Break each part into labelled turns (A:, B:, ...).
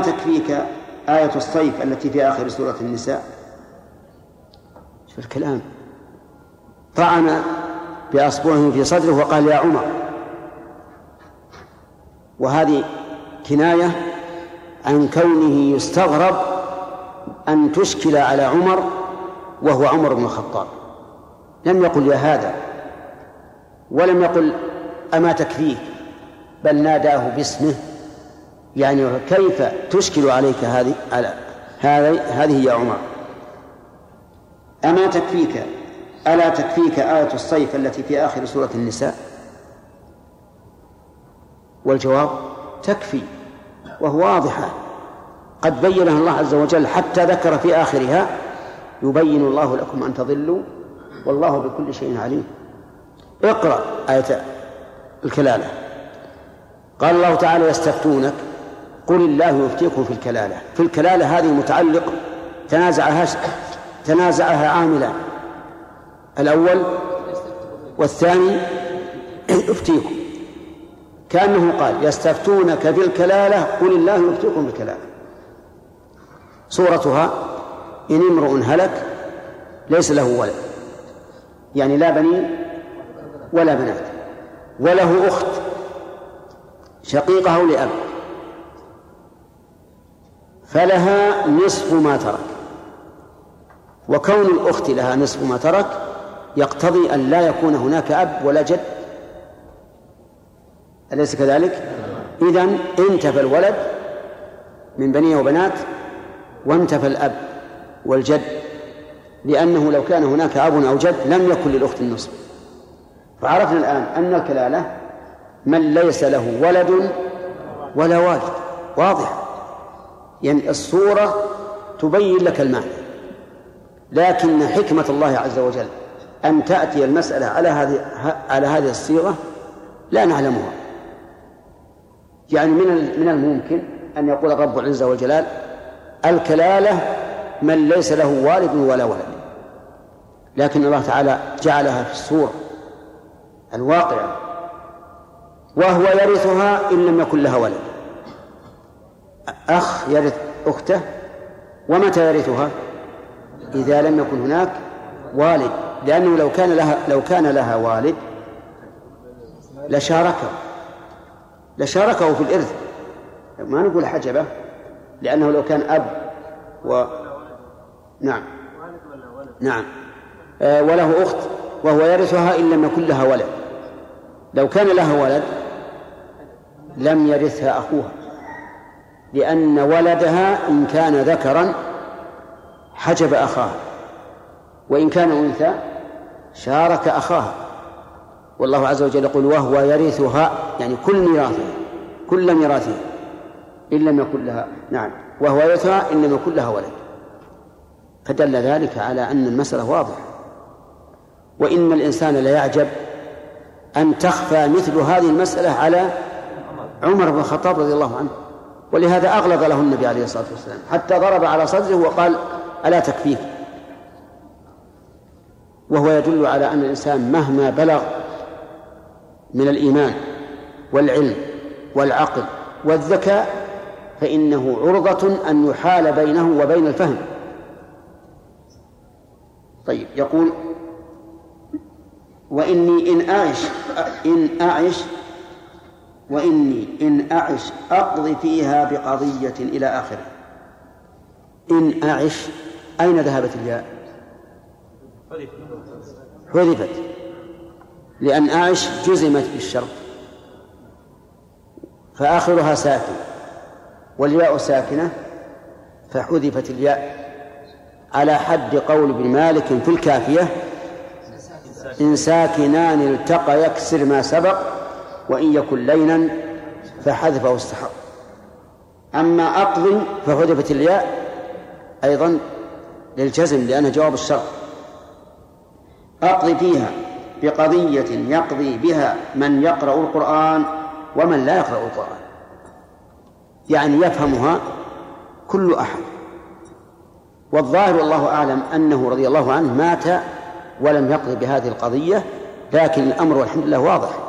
A: تكفيك آية الصيف التي في آخر سورة النساء؟ شوف الكلام. طعن بأصبعه في صدره وقال يا عمر. وهذه كناية عن كونه يستغرب أن تشكل على عمر وهو عمر بن الخطاب. لم يقل يا هذا ولم يقل أما تكفيك بل ناداه باسمه يعني كيف تشكل عليك هذه على هذه هذه يا عمر؟ أما تكفيك ألا تكفيك آية الصيف التي في آخر سورة النساء؟ والجواب تكفي وهو واضحة قد بينها الله عز وجل حتى ذكر في آخرها يبين الله لكم أن تضلوا والله بكل شيء عليم. اقرأ آية الكلالة. قال الله تعالى يستفتونك قل الله يفتيكم في الكلالة. في الكلالة هذه متعلق تنازعها تنازعها عاملان. الأول والثاني يفتيكم. كأنه قال يستفتونك في الكلالة قل الله يفتيكم في الكلالة. صورتها إن امرؤ هلك ليس له ولد. يعني لا بنين ولا بنات وله أخت شقيقة أو لأب. فلها نصف ما ترك. وكون الأخت لها نصف ما ترك يقتضي أن لا يكون هناك أب ولا جد. أليس كذلك؟ إذن انتفى الولد من بنيه وبنات وانتفى الأب والجد لأنه لو كان هناك أب أو جد لم يكن للأخت النصف. فعرفنا الآن أن الكلالة من ليس له ولد ولا والد. واضح؟ يعني الصورة تبين لك المعنى. لكن حكمة الله عز وجل أن تأتي المسألة على هذه على هذه الصيغة لا نعلمها. يعني من من الممكن أن يقول الرب العزة والجلال الكلالة من ليس له والد ولا ولد. لكن الله تعالى جعلها في الصورة الواقعة وهو يرثها إن لم يكن لها ولد. أخ يرث أخته ومتى يرثها؟ إذا لم يكن هناك والد لأنه لو كان لها لو كان لها والد لشاركه لشاركه في الإرث. ما نقول حجبه لأنه لو كان أب و نعم. نعم. آه وله أخت وهو يرثها إن لم يكن لها ولد. لو كان لها ولد لم يرثها أخوها. لأن ولدها إن كان ذكرا حجب أخاه وإن كان أنثى شارك أخاها والله عز وجل يقول وهو يرثها يعني كل ميراثها كل ميراثها إن لم يكن لها نعم وهو يرثها إن لم يكن لها ولد. فدل ذلك على أن المسألة واضحة. وإن الإنسان ليعجب أن تخفى مثل هذه المسألة على عمر بن الخطاب رضي الله عنه. ولهذا أغلظ له النبي عليه الصلاة والسلام حتى ضرب على صدره وقال ألا تكفيك وهو يدل على أن الإنسان مهما بلغ من الإيمان والعلم والعقل والذكاء فإنه عرضة أن يحال بينه وبين الفهم. طيب يقول وإني إن أعش إن أعش وإني إن أعش أقضي فيها بقضية إلى آخره. إن أعش أين ذهبت الياء؟ حذفت. لأن أعش جزمت بالشرط. فآخرها ساكن. والياء ساكنة فحذفت الياء. على حد قول ابن مالك في الكافية إن ساكنان التقى يكسر ما سبق وإن يكن لينا فحذفه استحق أما أقضي فحذفت الياء أيضا للجزم لأنها جواب الشرط. أقضي فيها بقضية يقضي بها من يقرأ القرآن ومن لا يقرأ القرآن. يعني يفهمها كل أحد. والظاهر والله أعلم أنه رضي الله عنه مات ولم يقضي بهذه القضية لكن الأمر والحمد لله واضح.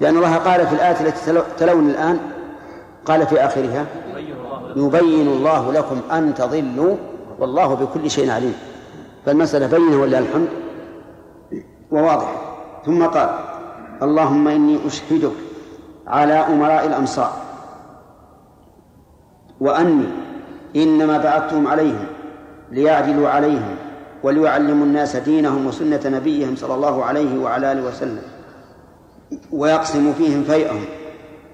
A: لأن الله قال في الآية التي تلون الآن قال في آخرها يبين الله لكم أن تضلوا والله بكل شيء عليم. فالمسألة بينة ولله الحمد؟ وواضحة ثم قال اللهم إني أشهدك على أمراء الأمصار وأني إنما بعثتهم عليهم ليعدلوا عليهم وليعلموا الناس دينهم وسنة نبيهم صلى الله عليه وعلى آله وسلم. ويقسموا فيهم فيئهم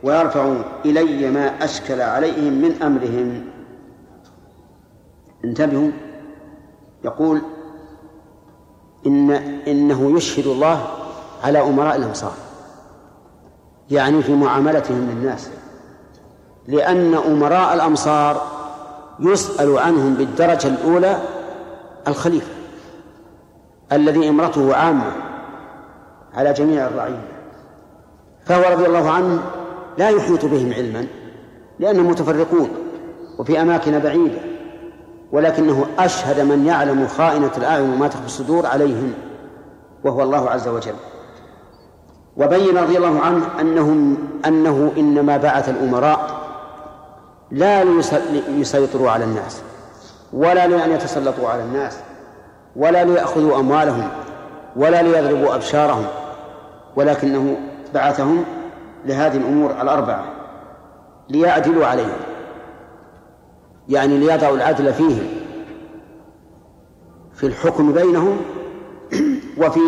A: ويرفعوا إلي ما أشكل عليهم من أمرهم. انتبهوا. يقول إن إنه يشهد الله على أمراء الأمصار يعني في معاملتهم للناس لأن أمراء الأمصار يسأل عنهم بالدرجة الأولى الخليفة الذي امرته عامة على جميع الرعية. فهو رضي الله عنه لا يحيط بهم علما لأنهم متفرقون وفي أماكن بعيدة ولكنه أشهد من يعلم خائنة الأعين وما تخفي الصدور عليهم وهو الله عز وجل. وبين رضي الله عنه أنهم أنه إنما بعث الأمراء لا ليسيطروا على الناس ولا لأن يتسلطوا على الناس ولا ليأخذوا أموالهم ولا ليضربوا أبشارهم ولكنه بعثهم لهذه الأمور الأربعة ليعدلوا عليهم. يعني ليضعوا العدل فيهم. في الحكم بينهم وفي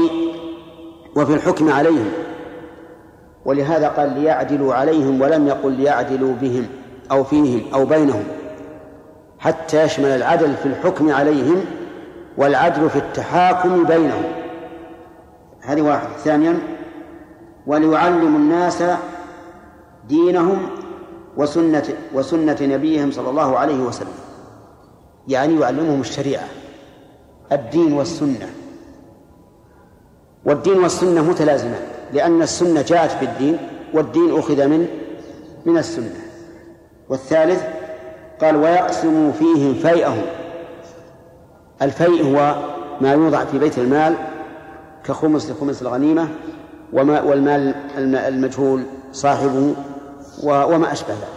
A: وفي الحكم عليهم. ولهذا قال ليعدلوا عليهم ولم يقل ليعدلوا بهم أو فيهم أو بينهم. حتى يشمل العدل في الحكم عليهم والعدل في التحاكم بينهم. هذه واحد ثانيا وليعلموا الناس دينهم وسنة وسنة نبيهم صلى الله عليه وسلم. يعني يعلمهم الشريعة الدين والسنة. والدين والسنة متلازمان لأن السنة جاءت بالدين والدين أخذ من من السنة. والثالث قال ويقسم فيهم فيئهم. الفيء هو ما يوضع في بيت المال كخمس لخمس الغنيمة وما والمال المجهول صاحبه وما أشبه ذلك.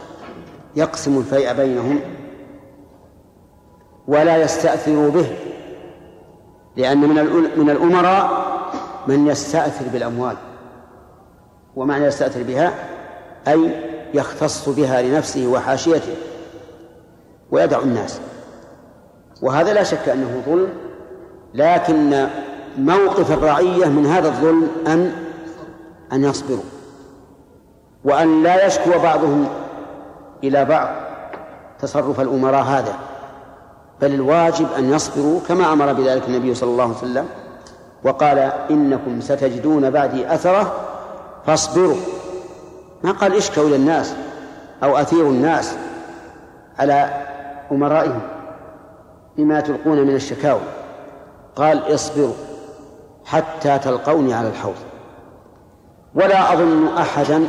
A: يقسم الفيء بينهم ولا يستأثر به لأن من من الأمراء من يستأثر بالأموال ومعنى يستأثر بها أي يختص بها لنفسه وحاشيته ويدع الناس. وهذا لا شك أنه ظلم لكن موقف الرعية من هذا الظلم أن أن يصبروا وأن لا يشكو بعضهم إلى بعض تصرف الأمراء هذا بل الواجب أن يصبروا كما أمر بذلك النبي صلى الله عليه وسلم وقال إنكم ستجدون بعدي أثرة فاصبروا. ما قال اشكوا إلى الناس أو أثيروا الناس على أمرائهم بما تلقون من الشكاوى. قال اصبروا حتى تلقوني على الحوض. ولا أظن أحدا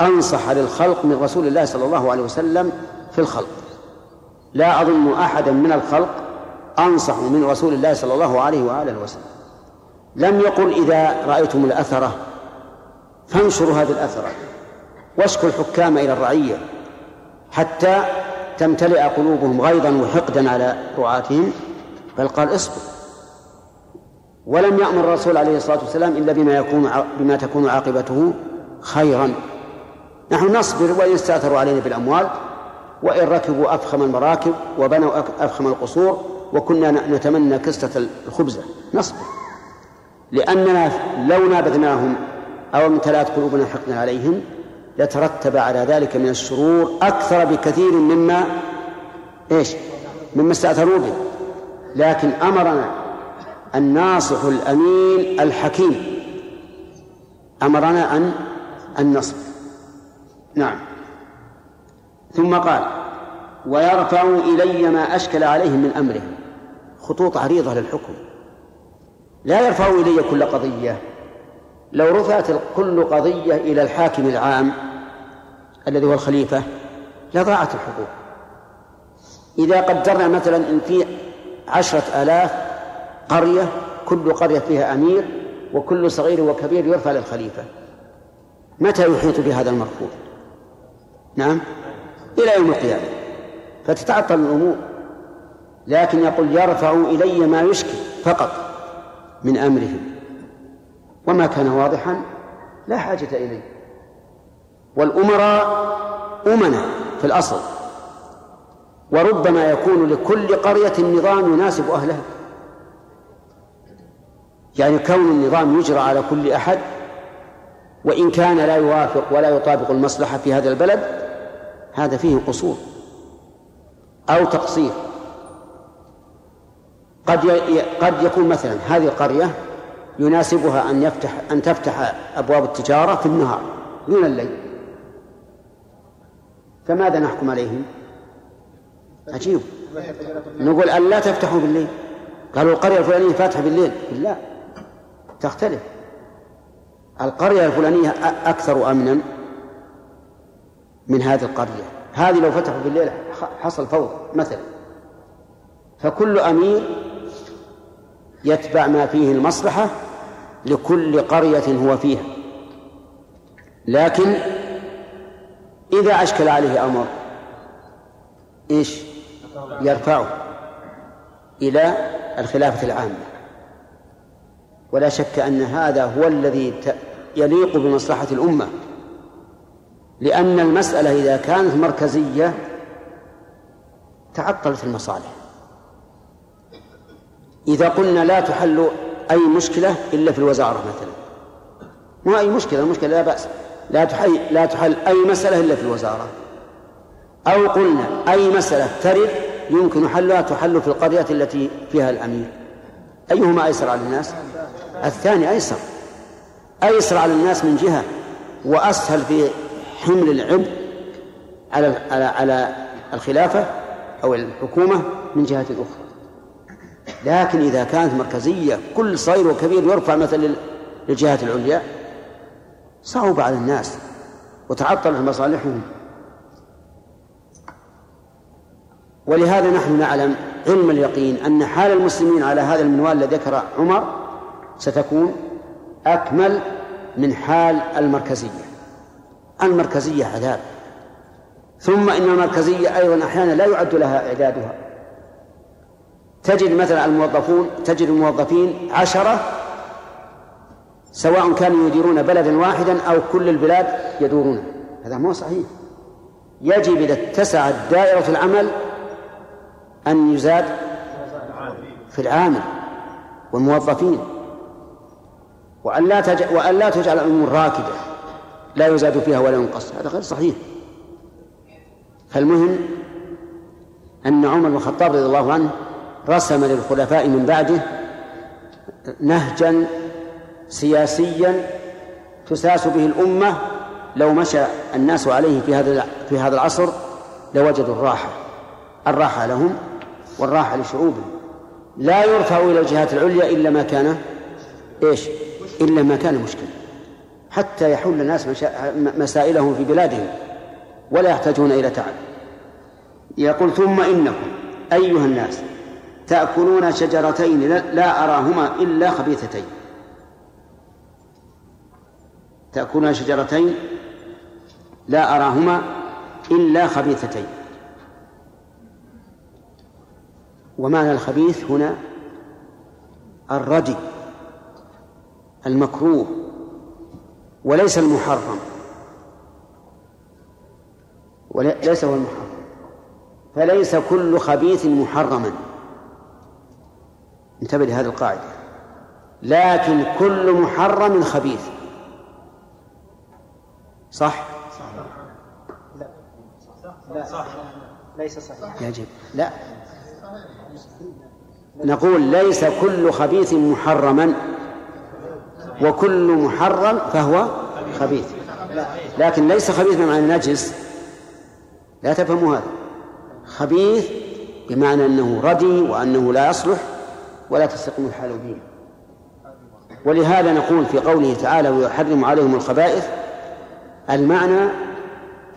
A: أنصح للخلق من رسول الله صلى الله عليه وسلم في الخلق. لا أظن أحدا من الخلق أنصح من رسول الله صلى الله عليه وآله وسلم. لم يقل إذا رأيتم الأثرة فانشروا هذه الأثرة واشكوا الحكام إلى الرعية حتى تمتلئ قلوبهم غيظا وحقدا على رعاتهم بل قال اصبر. ولم يأمر الرسول عليه الصلاة والسلام إلا بما يكون بما تكون عاقبته خيرا. نحن نصبر وإن استأثروا علينا بالأموال وإن ركبوا أفخم المراكب وبنوا أفخم القصور وكنا نتمنى كسرة الخبزة نصبر. لأننا لو نابذناهم أو امتلأت قلوبنا حقنا عليهم لترتب على ذلك من الشرور أكثر بكثير مما إيش؟ مما استأثروا به. لكن أمرنا الناصح الأمين الحكيم. أمرنا أن نصبر. نعم. ثم قال ويرفع إلي ما أشكل عليهم من أمرهم خطوط عريضة للحكم. لا يرفع إلي كل قضية. لو رفعت كل قضية إلى الحاكم العام الذي هو الخليفة لضاعت الحقوق. إذا قدرنا مثلا إن في عشرة آلاف قرية كل قرية فيها أمير وكل صغير وكبير يرفع للخليفة. متى يحيط بهذا المرفوض نعم إلى يوم القيامة. فتتعطل الأمور. لكن يقول يرفع إلي ما يشكي فقط من أمرهم. وما كان واضحا لا حاجة إليه. والأمراء أمنة في الأصل. وربما يكون لكل قرية نظام يناسب أهلها. يعني كون النظام يجرى على كل أحد وإن كان لا يوافق ولا يطابق المصلحة في هذا البلد هذا فيه قصور أو تقصير. قد قد يكون مثلا هذه القرية يناسبها أن يفتح أن تفتح أبواب التجارة في النهار دون الليل. فماذا نحكم عليهم؟ عجيب. نقول أن لا تفتحوا بالليل. قالوا القرية الفلانية فاتحة بالليل. لا. تختلف. القرية الفلانية أكثر أمنا من هذه القرية. هذه لو فتحوا بالليل حصل فوضى مثلا. فكل أمير يتبع ما فيه المصلحة لكل قرية هو فيها. لكن إذا أشكل عليه أمر إيش؟ يرفعه إلى الخلافة العامة. ولا شك أن هذا هو الذي يليق بمصلحة الأمة. لأن المسألة إذا كانت مركزية تعطلت المصالح. إذا قلنا لا تحل أي مشكلة إلا في الوزارة مثلا. مو أي مشكلة المشكلة لا بأس. لا تحل لا تحل أي مسألة إلا في الوزارة. أو قلنا أي مسألة ترد يمكن حلها تحل في القرية التي فيها الأمير. أيهما أيسر على الناس؟ الثاني أيسر. أيسر على الناس من جهة وأسهل في حمل العبء على على على الخلافة أو الحكومة من جهة أخرى. لكن إذا كانت مركزية كل صغير وكبير يرفع مثلا للجهات العليا صعب على الناس وتعطلت مصالحهم. ولهذا نحن نعلم علم اليقين أن حال المسلمين على هذا المنوال الذي ذكر عمر ستكون أكمل من حال المركزية. المركزية عذاب. ثم إن المركزية أيضا أحيانا لا يعد لها إعدادها. تجد مثلا الموظفون تجد الموظفين عشرة سواء كانوا يديرون بلدا واحدا أو كل البلاد يدورون. هذا مو صحيح. يجب إذا اتسعت دائرة العمل أن يزاد في العامل والموظفين. وأن لا وأن لا تجعل الأمور راكدة لا يزاد فيها ولا ينقص. هذا غير صحيح. فالمهم أن عمر بن الخطاب رضي الله عنه رسم للخلفاء من بعده نهجا سياسيا تساس به الأمة لو مشى الناس عليه في هذا في هذا العصر لوجدوا الراحة. الراحة لهم والراحة لشعوبهم. لا يرفع إلى الجهات العليا إلا ما كان إيش؟ إلا ما كان مشكلة حتى يحل الناس مسائلهم في بلادهم ولا يحتاجون إلى تعب. يقول ثم إنكم أيها الناس تأكلون شجرتين لا أراهما إلا خبيثتين. تأكلون شجرتين لا أراهما إلا خبيثتين. ومعنى الخبيث هنا الردي. المكروه وليس المحرم. وليس هو المحرم. فليس كل خبيث محرما. انتبه لهذه القاعدة. لكن كل محرم خبيث. صح؟ لا. لا. صح ليس صحيح. يجب. لا. نقول ليس كل خبيث محرما. وكل محرم فهو خبيث. لكن ليس خبيث بمعنى نجس. لا تفهموا هذا. خبيث بمعنى أنه ردي وأنه لا يصلح ولا تستقيم الحال به. ولهذا نقول في قوله تعالى ويحرم عليهم الخبائث المعنى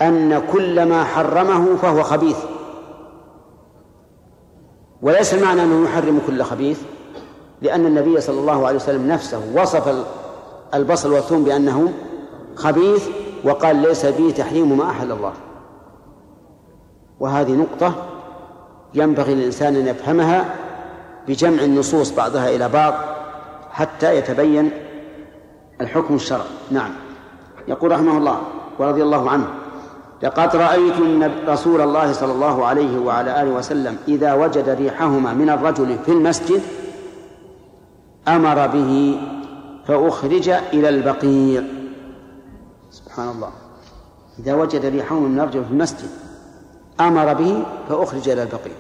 A: أن كل ما حرمه فهو خبيث. وليس المعنى أنه يحرم كل خبيث. لأن النبي صلى الله عليه وسلم نفسه وصف البصل والثوم بأنه خبيث وقال ليس به تحريم ما أحل الله. وهذه نقطة ينبغي للإنسان أن يفهمها بجمع النصوص بعضها إلى بعض حتى يتبين الحكم الشرعي. نعم. يقول رحمه الله ورضي الله عنه لقد رأيت رسول الله صلى الله عليه وعلى آله وسلم إذا وجد ريحهما من الرجل في المسجد أمر به فأخرج إلى البقيع. سبحان الله. إذا وجد ريحهما من الرجل في المسجد أمر به فأخرج إلى البقيع.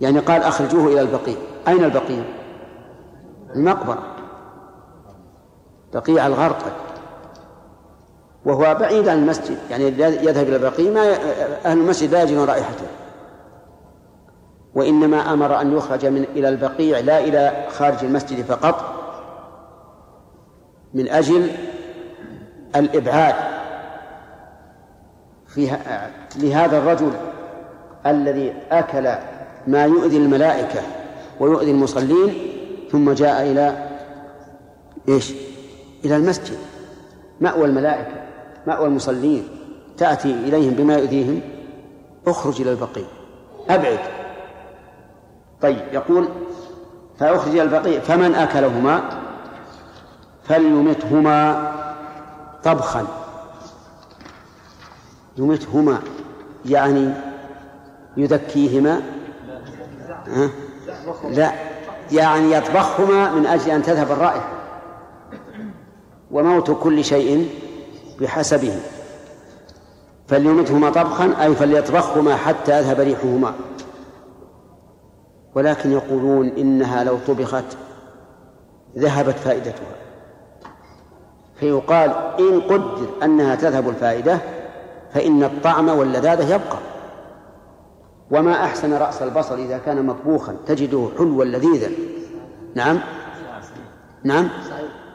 A: يعني قال أخرجوه إلى البقيع. أين البقيع؟ المقبرة. بقيع الغرقد. وهو بعيد عن المسجد. يعني يذهب إلى البقيع. ما أهل المسجد لا يجدون رائحته. وإنما أمر أن يخرج من إلى البقيع لا إلى خارج المسجد فقط من أجل الإبعاد في لهذا الرجل الذي أكل ما يؤذي الملائكة ويؤذي المصلين ثم جاء إلى إيش؟ إلى المسجد. مأوى الملائكة مأوى المصلين تأتي إليهم بما يؤذيهم اخرج إلى البقيع أبعد. طيب يقول فأخرج البقيع فمن أكلهما؟ فليمتهما طبخا. يمتهما يعني يذكيهما؟ لا يعني يطبخهما من أجل أن تذهب الرائحة. وموت كل شيء بحسبه. فليمتهما طبخا أي فليطبخهما حتى يذهب ريحهما. ولكن يقولون إنها لو طبخت ذهبت فائدتها. فيقال إن قدر أنها تذهب الفائدة فإن الطعم واللذاذة يبقى. وما أحسن رأس البصل إذا كان مطبوخا تجده حلوا لذيذا. نعم؟ نعم؟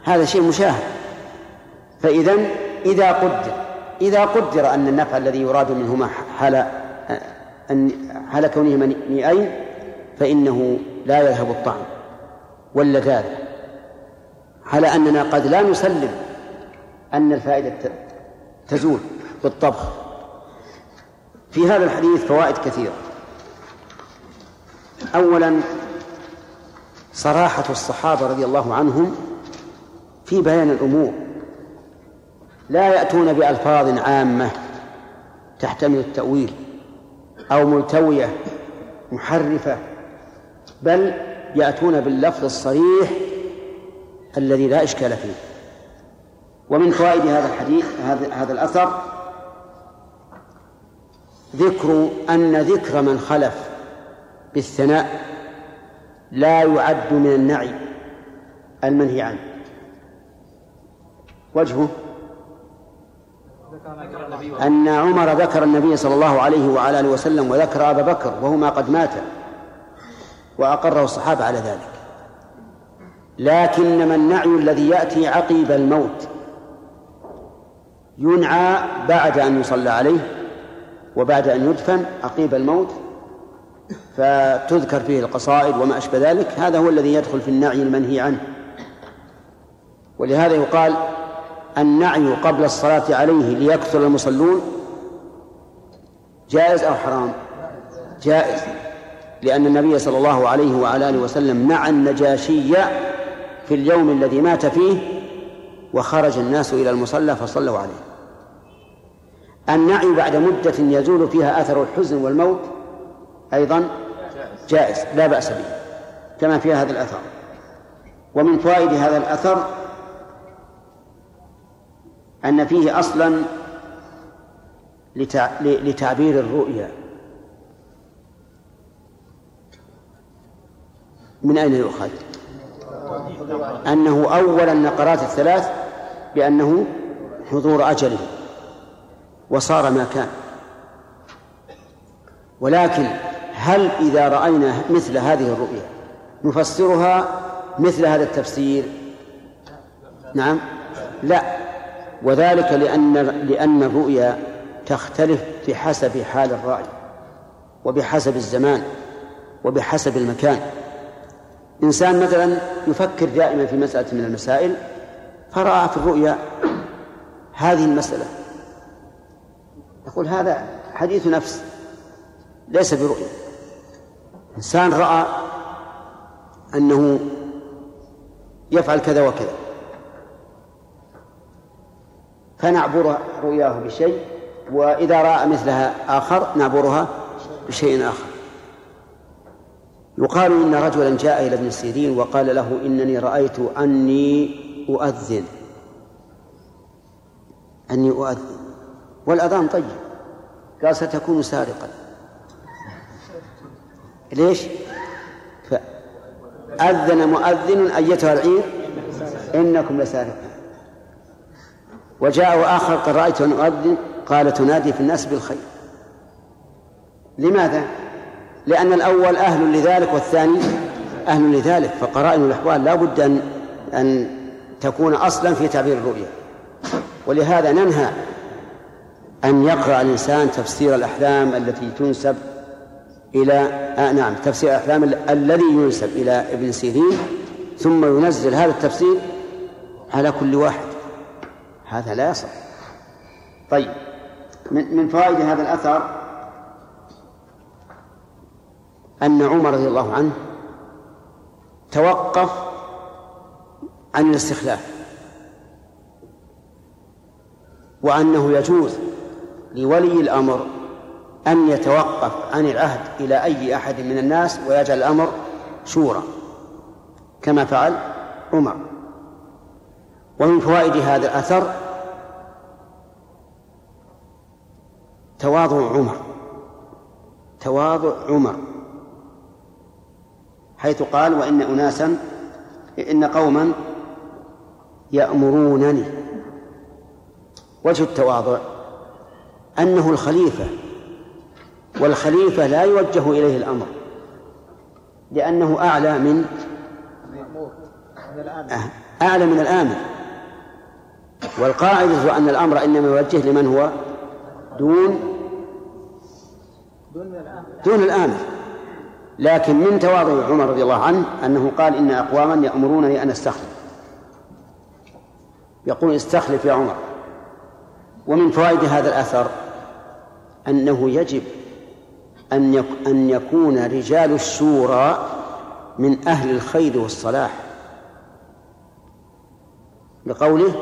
A: هذا شيء مشاهد. فإذا إذا قدر إذا قدر أن النفع الذي يراد منهما حال حال كونهما نيئين فإنه لا يذهب الطعم واللذاذة على أننا قد لا نسلم أن الفائدة تزول بالطبخ. في هذا الحديث فوائد كثيرة. أولا صراحة الصحابة رضي الله عنهم في بيان الأمور. لا يأتون بألفاظ عامة تحتمل التأويل أو ملتوية محرفة. بل يأتون باللفظ الصريح الذي لا إشكال فيه. ومن فوائد هذا الحديث هذا هذا الأثر ذكر أن ذكر من خلف بالثناء لا يعد من النعي المنهي عنه. وجهه؟ أن عمر ذكر النبي صلى الله عليه وعلى آله وسلم وذكر أبا بكر وهما قد ماتا. وأقره الصحابة على ذلك. لكنما النعي الذي يأتي عقيب الموت ينعى بعد أن يصلى عليه وبعد أن يدفن عقيب الموت فتذكر فيه القصائد وما أشبه ذلك. هذا هو الذي يدخل في النعي المنهي عنه. ولهذا يقال النعي قبل الصلاة عليه ليكثر المصلون جائز أو حرام؟ جائز. لأن النبي صلى الله عليه وعلى آله وسلم نعى النجاشي في اليوم الذي مات فيه وخرج الناس إلى المصلى فصلوا عليه. النعي بعد مدة يزول فيها أثر الحزن والموت أيضا جائز لا بأس به كما في هذا الأثر. ومن فوائد هذا الأثر أن فيه أصلا لتعبير الرؤيا. من أين يؤخذ؟ أنه أول النقرات الثلاث بأنه حضور أجله وصار ما كان. ولكن هل إذا رأينا مثل هذه الرؤيا نفسرها مثل هذا التفسير؟ نعم. لا. وذلك لأن لأن الرؤيا تختلف بحسب حال الراعي وبحسب الزمان وبحسب المكان. إنسان مثلا يفكر دائما في مسألة من المسائل فرأى في الرؤيا هذه المسألة. يقول هذا حديث نفس ليس برؤيا. إنسان رأى أنه يفعل كذا وكذا فنعبر رؤياه بشيء وإذا رأى مثلها آخر نعبرها بشيء آخر. يقال إن رجلا جاء إلى ابن سيرين وقال له إنني رأيت أني أؤذن. أني أؤذن. والأذان طيب. قال ستكون سارقا. ليش؟ فأذن مؤذن أيتها العير إنكم لسارقون وجاء آخر قال رأيت أن أؤذن؟ قال تنادي في الناس بالخير. لماذا؟ لأن الأول أهل لذلك والثاني أهل لذلك فقرائن الأحوال لا بد أن أن تكون أصلا في تعبير الرؤيا ولهذا ننهى أن يقرأ الإنسان تفسير الأحلام التي تنسب إلى آه نعم تفسير الأحلام الذي ينسب إلى ابن سيرين ثم ينزل هذا التفسير على كل واحد. هذا لا يصح. طيب من من فوائد هذا الأثر أن عمر رضي الله عنه توقف عن الاستخلاف وأنه يجوز لولي الأمر أن يتوقف عن العهد إلى أي أحد من الناس ويجعل الأمر شورى كما فعل عمر. ومن فوائد هذا الأثر تواضع عمر تواضع عمر. حيث قال وإن أناسا إن قوما يأمرونني. وجه التواضع أنه الخليفة والخليفة لا يوجه إليه الأمر لأنه أعلى من أعلى من الآمر. والقاعدة أن الأمر إنما يوجه لمن هو دون دون الآمر. لكن من تواضع عمر رضي الله عنه أنه قال إن أقواما يأمرونني أن أستخلف. يقول استخلف يا عمر. ومن فوائد هذا الأثر أنه يجب أن أن يكون رجال الشورى من أهل الخير والصلاح. لقوله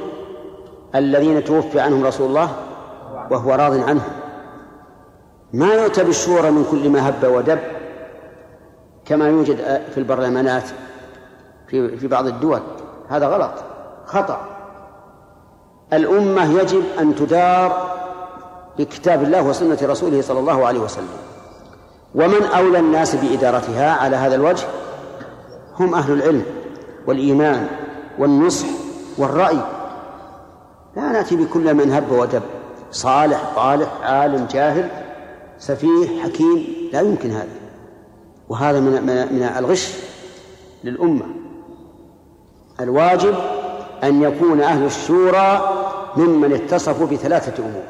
A: الذين توفي عنهم رسول الله وهو راض عنهم. ما يؤتى بالشورى من كل ما هب ودب؟ كما يوجد في البرلمانات في في بعض الدول. هذا غلط خطأ. الأمة يجب أن تدار بكتاب الله وسنة رسوله صلى الله عليه وسلم. ومن أولى الناس بإدارتها على هذا الوجه هم أهل العلم والإيمان والنصح والرأي. لا نأتي بكل من هب ودب. صالح طالح عالم جاهل سفيه حكيم لا يمكن هذا. وهذا من من الغش للأمة. الواجب أن يكون أهل الشورى ممن اتصفوا بثلاثة أمور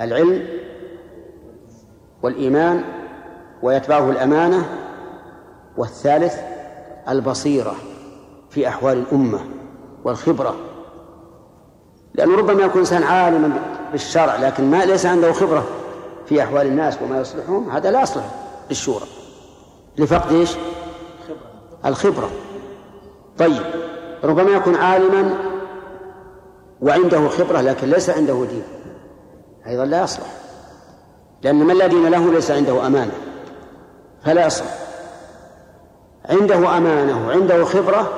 A: العلم والإيمان ويتبعه الأمانة والثالث البصيرة في أحوال الأمة والخبرة. لأنه ربما يكون إنسان عالما بالشرع لكن ما ليس عنده خبرة في أحوال الناس وما يصلحهم هذا لا يصلح. للشورى. لفقد إيش؟ الخبرة. طيب ربما يكون عالما وعنده خبرة لكن ليس عنده دين. أيضا لا يصلح. لأن من لا دين له ليس عنده أمانة. فلا يصلح. عنده أمانة وعنده خبرة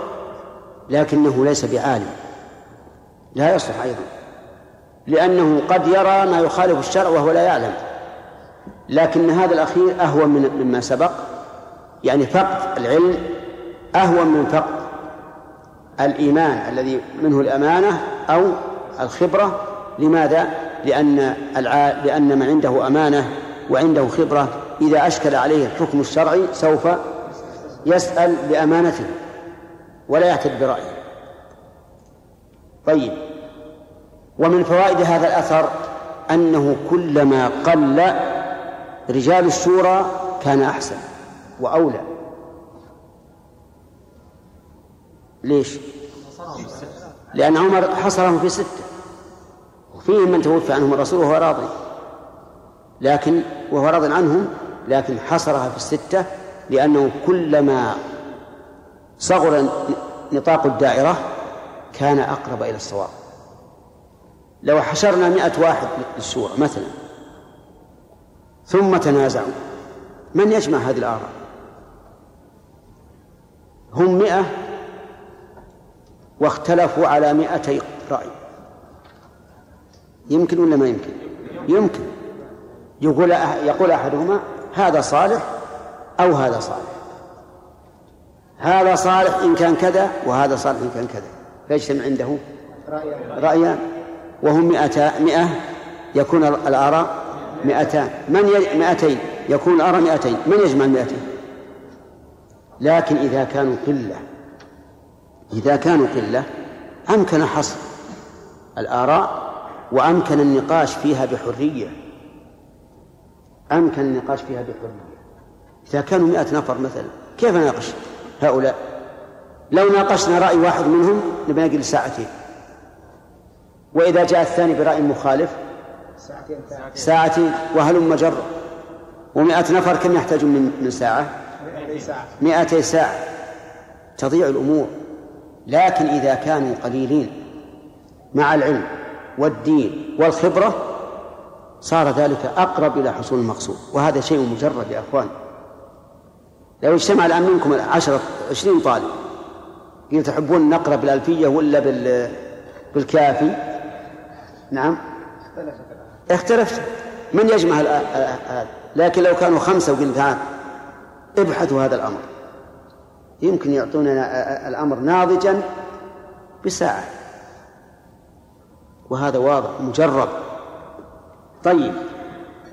A: لكنه ليس بعالم. لا يصلح أيضا. لأنه قد يرى ما يخالف الشرع وهو لا يعلم. لكن هذا الأخير أهون من مما سبق. يعني فقد العلم أهون من فقد الإيمان الذي منه الأمانة أو الخبرة. لماذا؟ لأن الع... لأن من عنده أمانة وعنده خبرة إذا أشكل عليه الحكم الشرعي سوف يسأل بأمانته ولا يعتد برأيه. طيب. ومن فوائد هذا الأثر أنه كلما قل رجال الشورى كان أحسن وأولى. ليش؟ لأن عمر حصرهم في ستة. وفيهم من توفي عنهم الرسول وهو راضي. لكن وهو راض عنهم لكن حصرها في الستة لأنه كلما صغر نطاق الدائرة كان أقرب إلى الصواب. لو حشرنا مئة واحد للشورى مثلا. ثم تنازعوا. من يجمع هذه الآراء؟ هم مئة واختلفوا على مئتي رأي. يمكن ولا ما يمكن؟ يمكن. يقول يقول أحدهما هذا صالح أو هذا صالح. هذا صالح إن كان كذا وهذا صالح إن كان كذا. فيجتمع عنده رأيان. وهم مئتا مئة يكون الآراء مئتان من ي... مئتين. يكون الآراء مئتين. من يجمع المئتين؟ لكن إذا كانوا قلة. إذا كانوا قلة أمكن حصر الآراء وأمكن النقاش فيها بحرية. أمكن النقاش فيها بحرية. إذا كانوا مئة نفر مثلا كيف نناقش هؤلاء؟ لو ناقشنا رأي واحد منهم نبي نجلس ساعتين. وإذا جاء الثاني برأي مخالف ساعتين وهلم جر؟ ومئة نفر كم يحتاجون من من ساعة؟ مئتي ساعة. تضيع الأمور. لكن إذا كانوا قليلين مع العلم والدين والخبرة صار ذلك أقرب إلى حصول المقصود. وهذا شيء مجرد يا أخوان. لو اجتمع الآن منكم عشرة عشرين طالب قيل تحبون نقرأ بالألفية ولا بالكافي؟ نعم. اختلفت. من يجمع هذا لكن لو كانوا خمسة وقلت ابحثوا هذا الأمر. يمكن يعطوننا الأمر ناضجا بساعة. وهذا واضح مجرب. طيب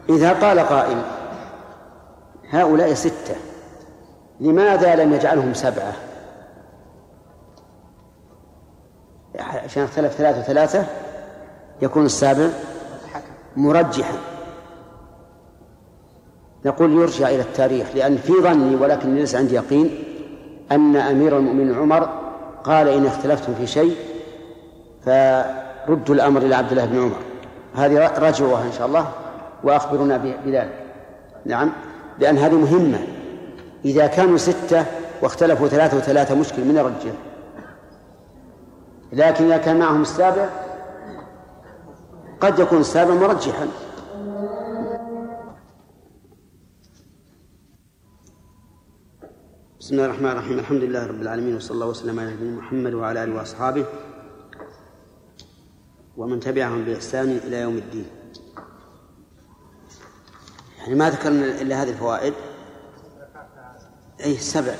A: إذا قال قائل هؤلاء ستة لماذا لم يجعلهم سبعة؟ عشان اختلف ثلاثة وثلاثة يكون السابع مرجحا. نقول يرجع إلى التاريخ لأن في ظني ولكن ليس عندي يقين أن أمير المؤمنين عمر قال إن اختلفتم في شيء فردوا الأمر إلى عبد الله بن عمر. هذه رجعوها إن شاء الله وأخبرونا بذلك. نعم. لأن هذه مهمة. إذا كانوا ستة واختلفوا ثلاثة وثلاثة مشكل من يرجع لكن إذا كان معهم السابع قد يكون السابع مرجحا. بسم الله الرحمن الرحيم. الحمد لله رب العالمين وصلى الله وسلم على نبينا محمد وعلى آله وأصحابه ومن تبعهم بإحسان إلى يوم الدين. يعني ما ذكرنا إلا هذه الفوائد. أي سبع.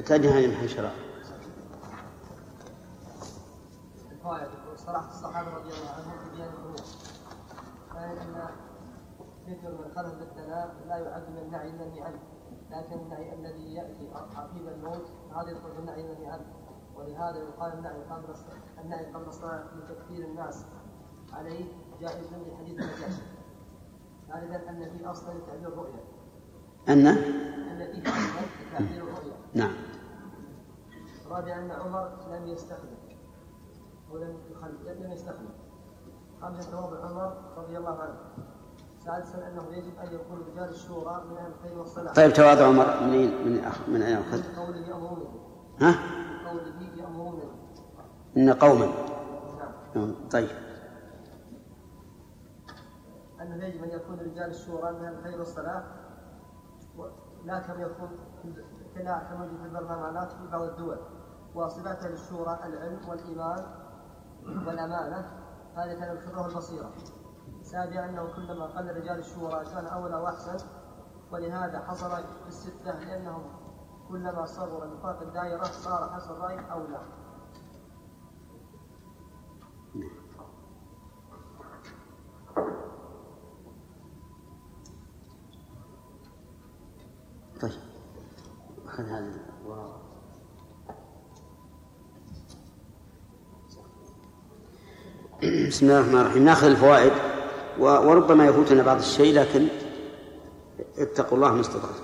A: تنهى عن الحشرات
B: صلاح الصحابة رضي الله عنهم في ديانه الروح. ان ذكر من خلف بالثناء لا يعد من النعي المنهي عنه لكن النعي الذي يأتي عقيب الموت هذا يدخل في النعي المنهي عنه. ولهذا يقال النعي قبل النعي قبل الصلاة لتكثير الناس عليه جائز من حديث النجاشي. ثالثا أن في أصلا لتعبير الرؤيا
A: أن؟
B: أن فيه أصلا لتعبير الرؤيا
A: نعم.
B: رابعا أن عمر لم يستخدم ولم يخلف لم يستخدم خامسا تواضع عمر رضي الله عنه. سادسا أنه يجب أن يكون رجال الشورى من أهل الخير والصلاح.
A: طيب تواضع عمر. من أين من أخ من أين أخذ؟
B: من قوله يأمرون.
A: ها؟
B: من قوله يأمرون.
A: إن قوما.
B: نعم.
A: طيب.
B: أنه يجب أن يكون رجال الشورى من أهل الخير والصلاح لا كما يكون كلا كما يوجد في البرلمانات في بعض الدول. وصفات أهل الشورى العلم والإيمان والأمانة. هذا كان الخبره والبصيره سابعا أنه كلما قل رجال الشورى كان أولى وأحسن ولهذا حصل في الستة لأنهم كلما صغر نطاق الدائرة صار حسن الراي أولى.
A: طيب أخذ هذا بسم الله الرحمن الرحيم. ناخذ الفوائد. وربما يفوتنا بعض الشيء لكن اتقوا الله ما استطعتم.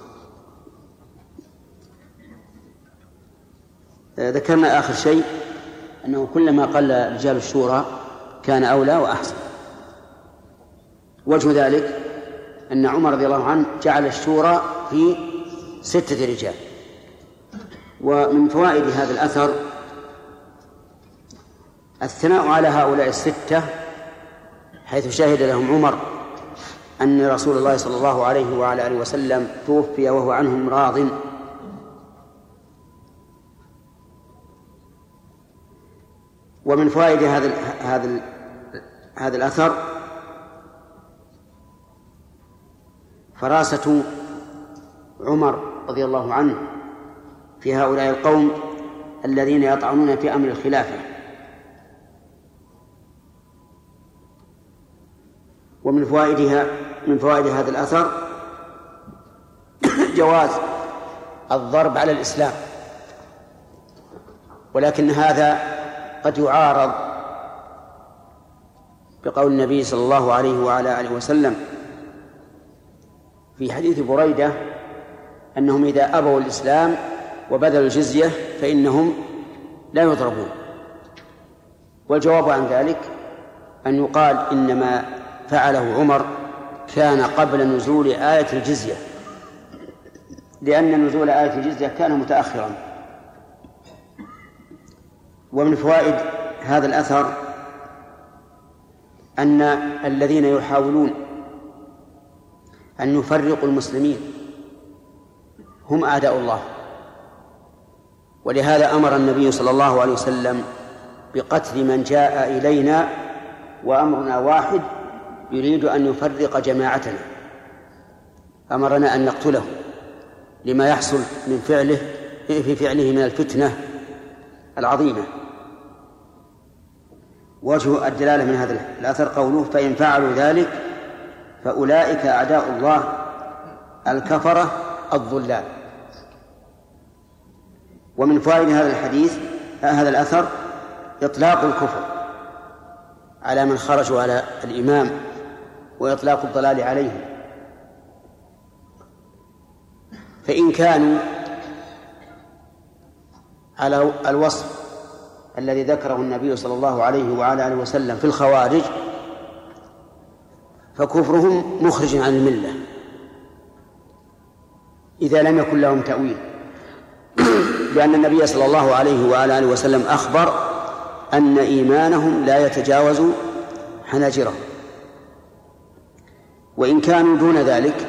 A: آه، ذكرنا آخر شيء أنه كلما قل رجال الشورى كان أولى وأحسن. وجه ذلك أن عمر رضي الله عنه جعل الشورى في ستة رجال. ومن فوائد هذا الأثر الثناء على هؤلاء الستة حيث شهد لهم عمر أن رسول الله صلى الله عليه وعلى آله وسلم توفي وهو عنهم راض. ومن فوائد هذا هذا هذا الأثر فراسة عمر رضي الله عنه في هؤلاء القوم الذين يطعنون في أمر الخلافة. ومن فوائدها من فوائد هذا الأثر جواز الضرب على الإسلام. ولكن هذا قد يعارض بقول النبي صلى الله عليه وعلى آله وسلم في حديث بريدة أنهم إذا أبوا الإسلام وبذلوا الجزية فإنهم لا يضربون. والجواب عن ذلك أن يقال إنما فعله عمر كان قبل نزول آية الجزية لأن نزول آية الجزية كان متأخرا. ومن فوائد هذا الأثر أن الذين يحاولون أن يفرقوا المسلمين هم أعداء الله. ولهذا أمر النبي صلى الله عليه وسلم بقتل من جاء إلينا وأمرنا واحد يريد أن يفرق جماعتنا. أمرنا أن نقتله لما يحصل من فعله في فعله من الفتنة العظيمة. وجه الدلالة من هذا الأثر قوله فإن فعلوا ذلك فأولئك أعداء الله الكفرة الضلال. ومن فوائد هذا الحديث هذا الأثر إطلاق الكفر على من خرجوا على الإمام وإطلاق الضلال عليهم. فإن كانوا على الوصف الذي ذكره النبي صلى الله عليه وعلى آله وسلم في الخوارج فكفرهم مخرج عن الملة إذا لم يكن لهم تأويل. لأن النبي صلى الله عليه وعلى آله وسلم أخبر أن إيمانهم لا يتجاوز حناجرهم. وإن كانوا دون ذلك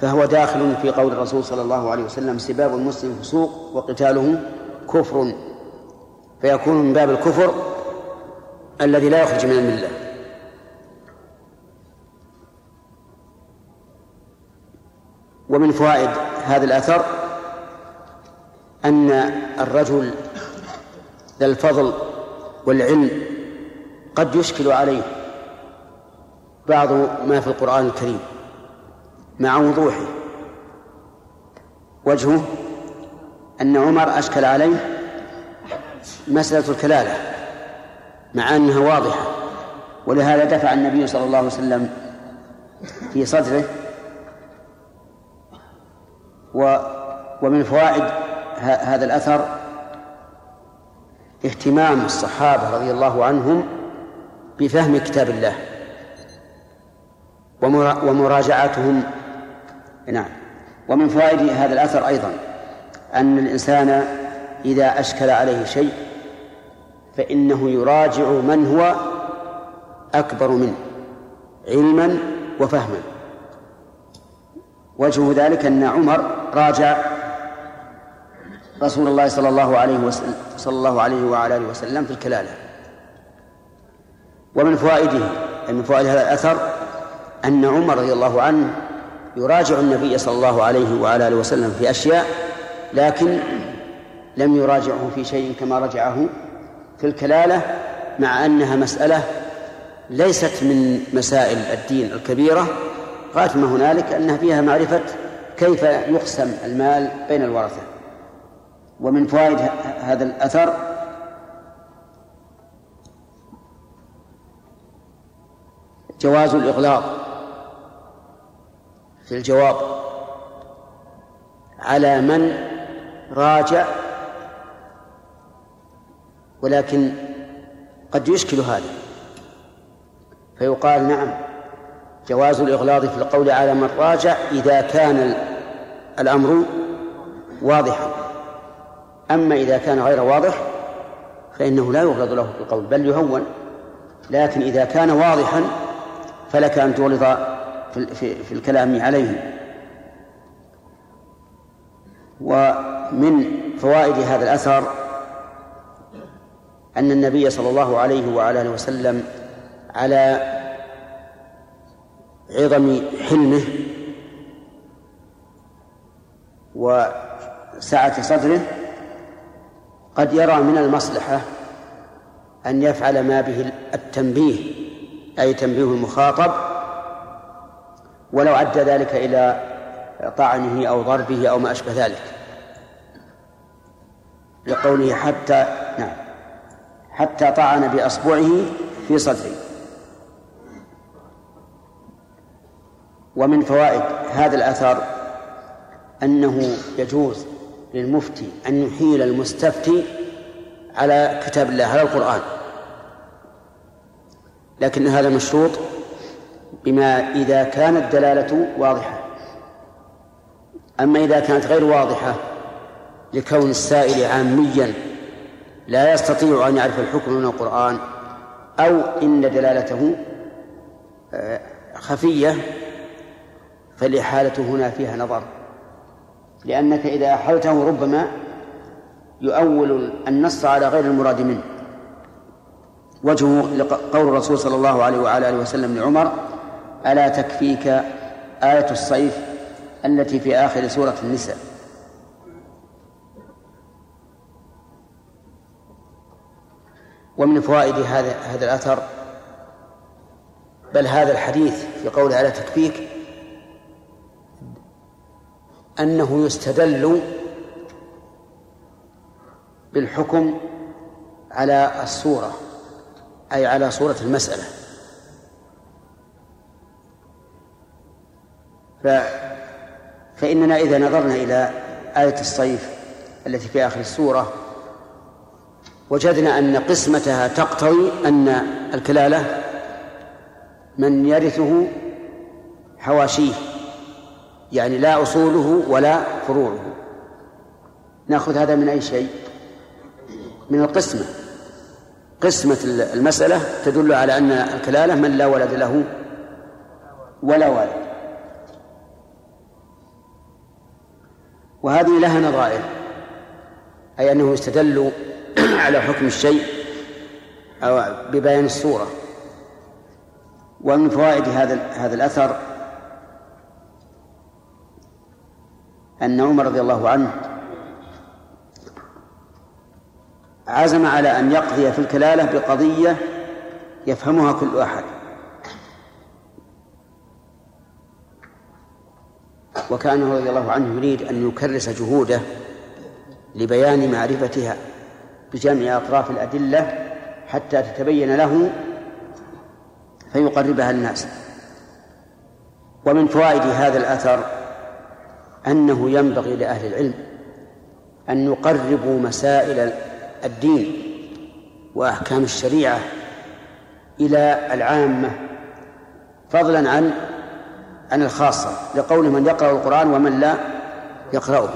A: فهو داخل في قول الرسول صلى الله عليه وسلم سباب المسلم فسوق وقتاله كفر. فيكون من باب الكفر الذي لا يخرج من الملة. ومن فوائد هذا الأثر أن الرجل ذا الفضل والعلم قد يشكل عليه بعض ما في القرآن الكريم مع وضوحه. وجهه أن عمر أشكل عليه مسألة الكلالة مع أنها واضحة ولهذا دفع النبي صلى الله عليه وسلم في صدره. و ومن فوائد هذا الأثر اهتمام الصحابة رضي الله عنهم بفهم كتاب الله. ومراجعتهم. نعم. ومن فوائد هذا الأثر أيضا أن الإنسان إذا أشكل عليه شيء فإنه يراجع من هو أكبر منه علما وفهما. وجه ذلك أن عمر راجع رسول الله صلى الله عليه وسلم صلى الله عليه وعلى آله وسلم في الكلالة. ومن فوائده من فوائد هذا الأثر أن عمر رضي الله عنه يراجع النبي صلى الله عليه وعلى آله وسلم في أشياء لكن لم يراجعه في شيء كما رجعه في الكلالة مع أنها مسألة ليست من مسائل الدين الكبيرة غاية ما هنالك أنها فيها معرفة كيف يقسم المال بين الورثة. ومن فوائد هذا الأثر جواز الإغلاق. في الجواب على من راجع ولكن قد يشكل هذا فيقال نعم جواز الإغلاظ في القول على من راجع إذا كان الأمر واضحا. أما إذا كان غير واضح فإنه لا يغلظ له في القول بل يهون لكن إذا كان واضحا فلك أن تغلظ في, في, في الكلام عليه ومن فوائد هذا الأثر أن النبي صلى الله عليه وعلى آله وسلم على عظم حلمه وسعة صدره قد يرى من المصلحة أن يفعل ما به التنبيه أي تنبيه المخاطب ولو أدى ذلك إلى طعنه أو ضربه أو ما أشبه ذلك. لقوله حتى نعم حتى طعن بأصبعه في صدره. ومن فوائد هذا الأثر أنه يجوز للمفتي أن يحيل المستفتي على كتاب الله على القرآن. لكن هذا مشروط بما إذا كانت الدلالة واضحة. أما إذا كانت غير واضحة لكون السائل عاميا لا يستطيع أن يعرف الحكم من القرآن أو إن دلالته آه، خفية فالإحالة هنا فيها نظر. لأنك إذا أحلته ربما يؤول النص على غير المراد منه. وجهه قول الرسول صلى الله عليه وعلى آله وسلم لعمر ألا تكفيك آية الصيف التي في آخر سورة النساء؟ ومن فوائد هذا هذا الأثر بل هذا الحديث في قوله ألا تكفيك أنه يستدل بالحكم على الصورة أي على صورة المسألة. فإننا إذا نظرنا إلى آية الصيف التي في آخر السورة وجدنا أن قسمتها تقتضي أن الكلالة من يرثه حواشيه يعني لا أصوله ولا فروعه. نأخذ هذا من أي شيء؟ من القسمة. قسمة المسألة تدل على أن الكلالة من لا ولد له ولا والد. وهذه لها نظائر. أي أنه يستدل على حكم الشيء أو ببيان الصورة. ومن فوائد هذا هذا الأثر أن عمر رضي الله عنه عزم على أن يقضي في الكلالة بقضية يفهمها كل أحد. وكان رضي الله عنه يريد أن يكرس جهوده لبيان معرفتها بجمع أطراف الأدلة حتى تتبين له فيقربها للناس ومن فوائد هذا الأثر أنه ينبغي لأهل العلم أن يقربوا مسائل الدين وأحكام الشريعة إلى العامة فضلا عن عن الخاصة لقول من يقرأ القرآن ومن لا يقرأه.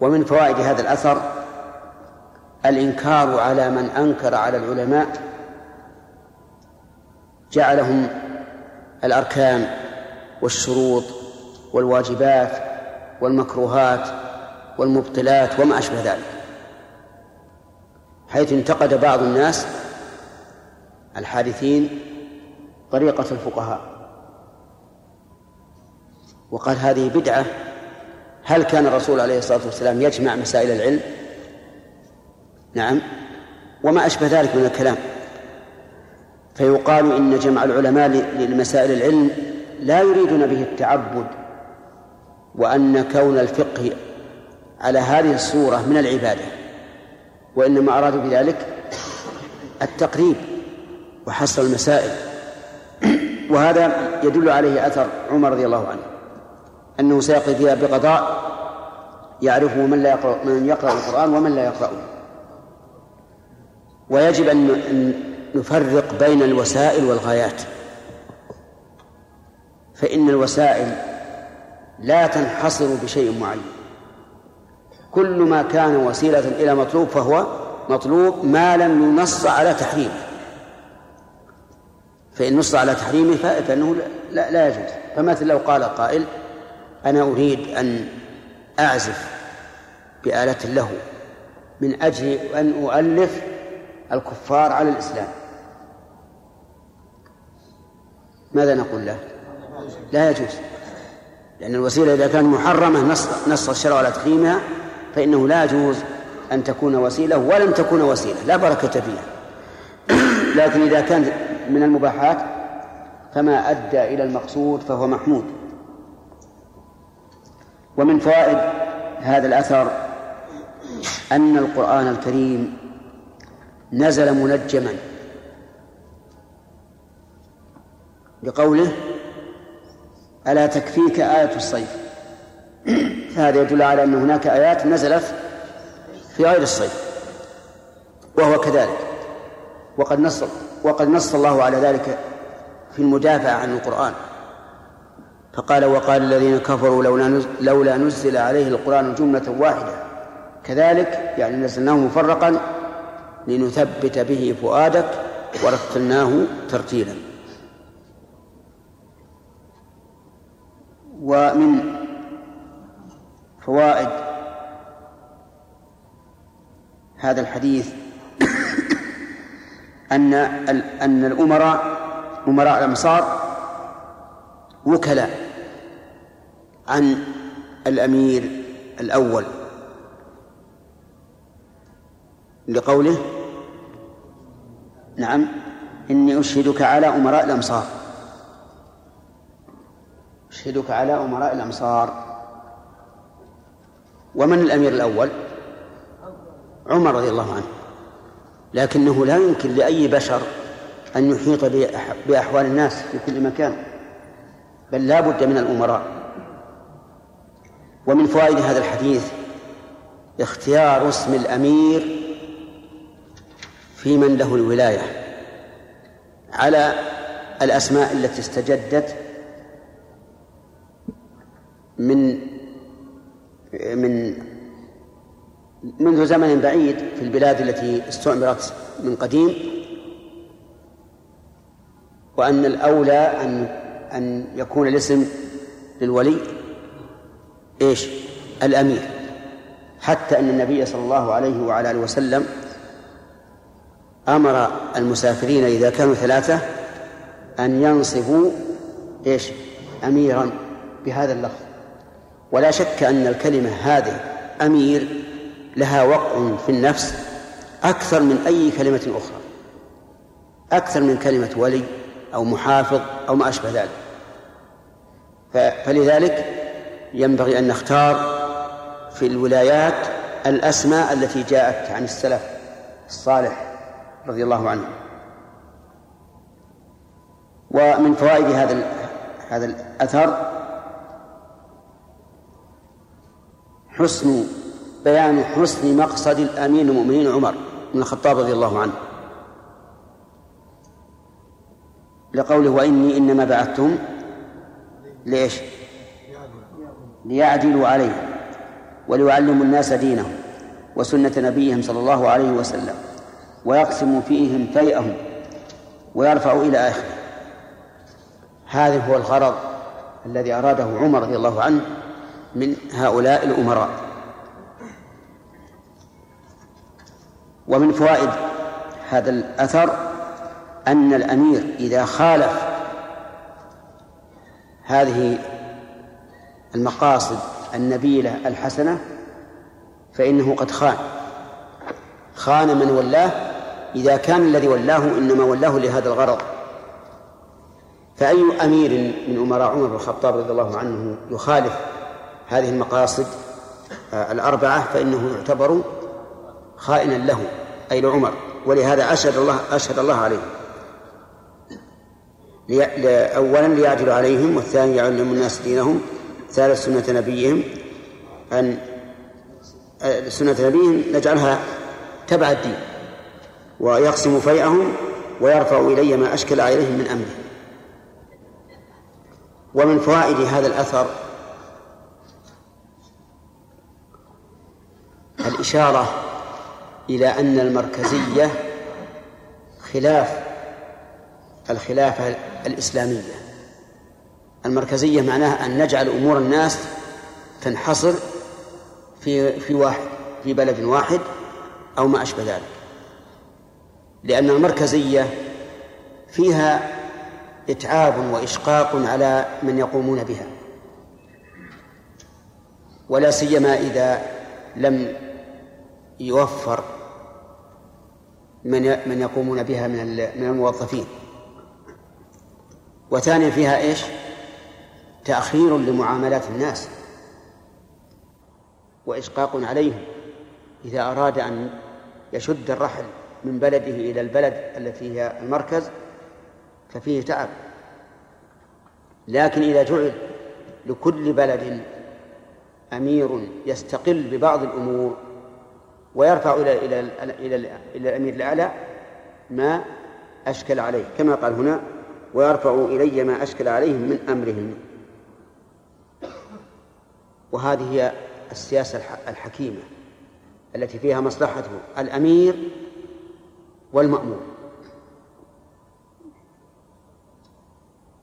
A: ومن فوائد هذا الأثر الإنكار على من أنكر على العلماء جعلهم الأركان والشروط والواجبات والمكروهات والمبطلات وما أشبه ذلك. حيث انتقد بعض الناس الحادثين طريقة الفقهاء. وقال هذه بدعة هل كان الرسول عليه الصلاة والسلام يجمع مسائل العلم؟ نعم. وما أشبه ذلك من الكلام. فيقال إن جمع العلماء لمسائل العلم لا يريدون به التعبد وأن كون الفقه على هذه الصورة من العبادة وإنما أرادوا بذلك التقريب وحصر المسائل. وهذا يدل عليه أثر عمر رضي الله عنه. أنه سيقضي فيها بقضاء يعرفه من لا يقرأ من يقرأ القرآن ومن لا يقرأه. ويجب أن نفرق بين الوسائل والغايات. فإن الوسائل لا تنحصر بشيء معين. كل ما كان وسيلة إلى مطلوب فهو مطلوب ما لم ينص على تحريمه فإن نص على تحريمه فإنه لا, لا يجوز. فمثل لو قال قائل أنا أريد أن أعزف بآلة له من أجل أن أؤلف الكفار على الإسلام. ماذا نقول له؟ لا يجوز. لأن الوسيلة إذا كانت محرمة نص نص الشرع على تحريمها فإنه لا يجوز أن تكون وسيلة ولم تكون وسيلة. لا بركة فيها. لكن إذا كانت من المباحات فما أدى إلى المقصود فهو محمود. ومن فوائد هذا الأثر أن القرآن الكريم نزل منجما بقوله ألا تكفيك آية الصيف. فهذا يدل على أن هناك آيات نزلت في غير الصيف وهو كذلك. وقد نص وقد نص الله على ذلك في المدافع عن القرآن. فقال وقال الذين كفروا لولا لولا نزل عليه القرآن جملة واحدة. كذلك يعني نزلناه مفرقا لنثبت به فؤادك ورتلناه ترتيلا. ومن فوائد هذا الحديث أن أن الأمراء أمراء الأمصار وكلاء عن الأمير الأول. لقوله نعم إني أشهدك على أمراء الأمصار. أشهدك على أمراء الأمصار. ومن الأمير الأول؟ عمر رضي الله عنه. لكنه لا يمكن لأي بشر أن يحيط بأحوال الناس في كل مكان بل لا بد من الأمراء. ومن فوائد هذا الحديث اختيار اسم الأمير في من له الولاية على الأسماء التي استجدت من من منذ زمن بعيد في البلاد التي استعمرت من قديم وأن الأولى أن أن يكون الاسم للولي إيش؟ الأمير حتى أن النبي صلى الله عليه وعلى آله وسلم أمر المسافرين إذا كانوا ثلاثة أن ينصبوا إيش؟ أميرا بهذا اللفظ ولا شك أن الكلمة هذه أمير لها وقع في النفس أكثر من أي كلمة أخرى. أكثر من كلمة ولي أو محافظ أو ما أشبه ذلك. فلذلك ينبغي أن نختار في الولايات الأسماء التي جاءت عن السلف الصالح رضي الله عنه. ومن فوائد هذا هذا الأثر حسن بيان حسن مقصد الأمين المؤمنين عمر بن الخطاب رضي الله عنه. لقوله وإني إنما بعثتهم ليش؟ ليعدلوا عليه وليعلموا الناس دينهم وسنة نبيهم صلى الله عليه وسلم ويقسموا فيهم فيئهم ويرفعوا إلى آخره. هذا هو الغرض الذي أراده عمر رضي الله عنه من هؤلاء الأمراء. ومن فوائد هذا الأثر أن الأمير إذا خالف هذه المقاصد النبيلة الحسنة فإنه قد خان. خان من ولاه إذا كان الذي ولاه إنما ولاه لهذا الغرض. فأي أمير من أمراء عمر بن الخطاب رضي الله عنه يخالف هذه المقاصد آه، الأربعة فإنه يعتبر خائنا له. أي لعمر. ولهذا أشهد الله أشهد الله عليه. أولا ليعدلوا عليهم والثاني يعلم الناس دينهم. ثالث سنة نبيهم. أن سنة نبيهم نجعلها تبع الدين. ويقسم فيئهم ويرفع إلي ما أشكل عليهم من أمره. ومن فوائد هذا الأثر الإشارة إلى أن المركزية خلاف الخلافة الإسلامية. المركزية معناها أن نجعل أمور الناس تنحصر في في واحد في بلد واحد أو ما أشبه ذلك. لأن المركزية فيها إتعاب وإشقاق على من يقومون بها. ولا سيما إذا لم يوفر من من يقومون بها من من الموظفين. وثانيا فيها إيش؟ تأخير لمعاملات الناس. وإشقاق عليهم. إذا أراد أن يشد الرحل من بلده إلى البلد التي هي المركز ففيه تعب. لكن إذا جعل لكل بلد أمير يستقل ببعض الأمور ويرفع إلى إلى إلى إلى الأمير الأعلى ما أشكل عليه كما قال هنا ويرفع إلي ما أشكل عليهم من أمرهم. وهذه هي السياسة الحكيمة التي فيها مصلحة الأمير والمأمور.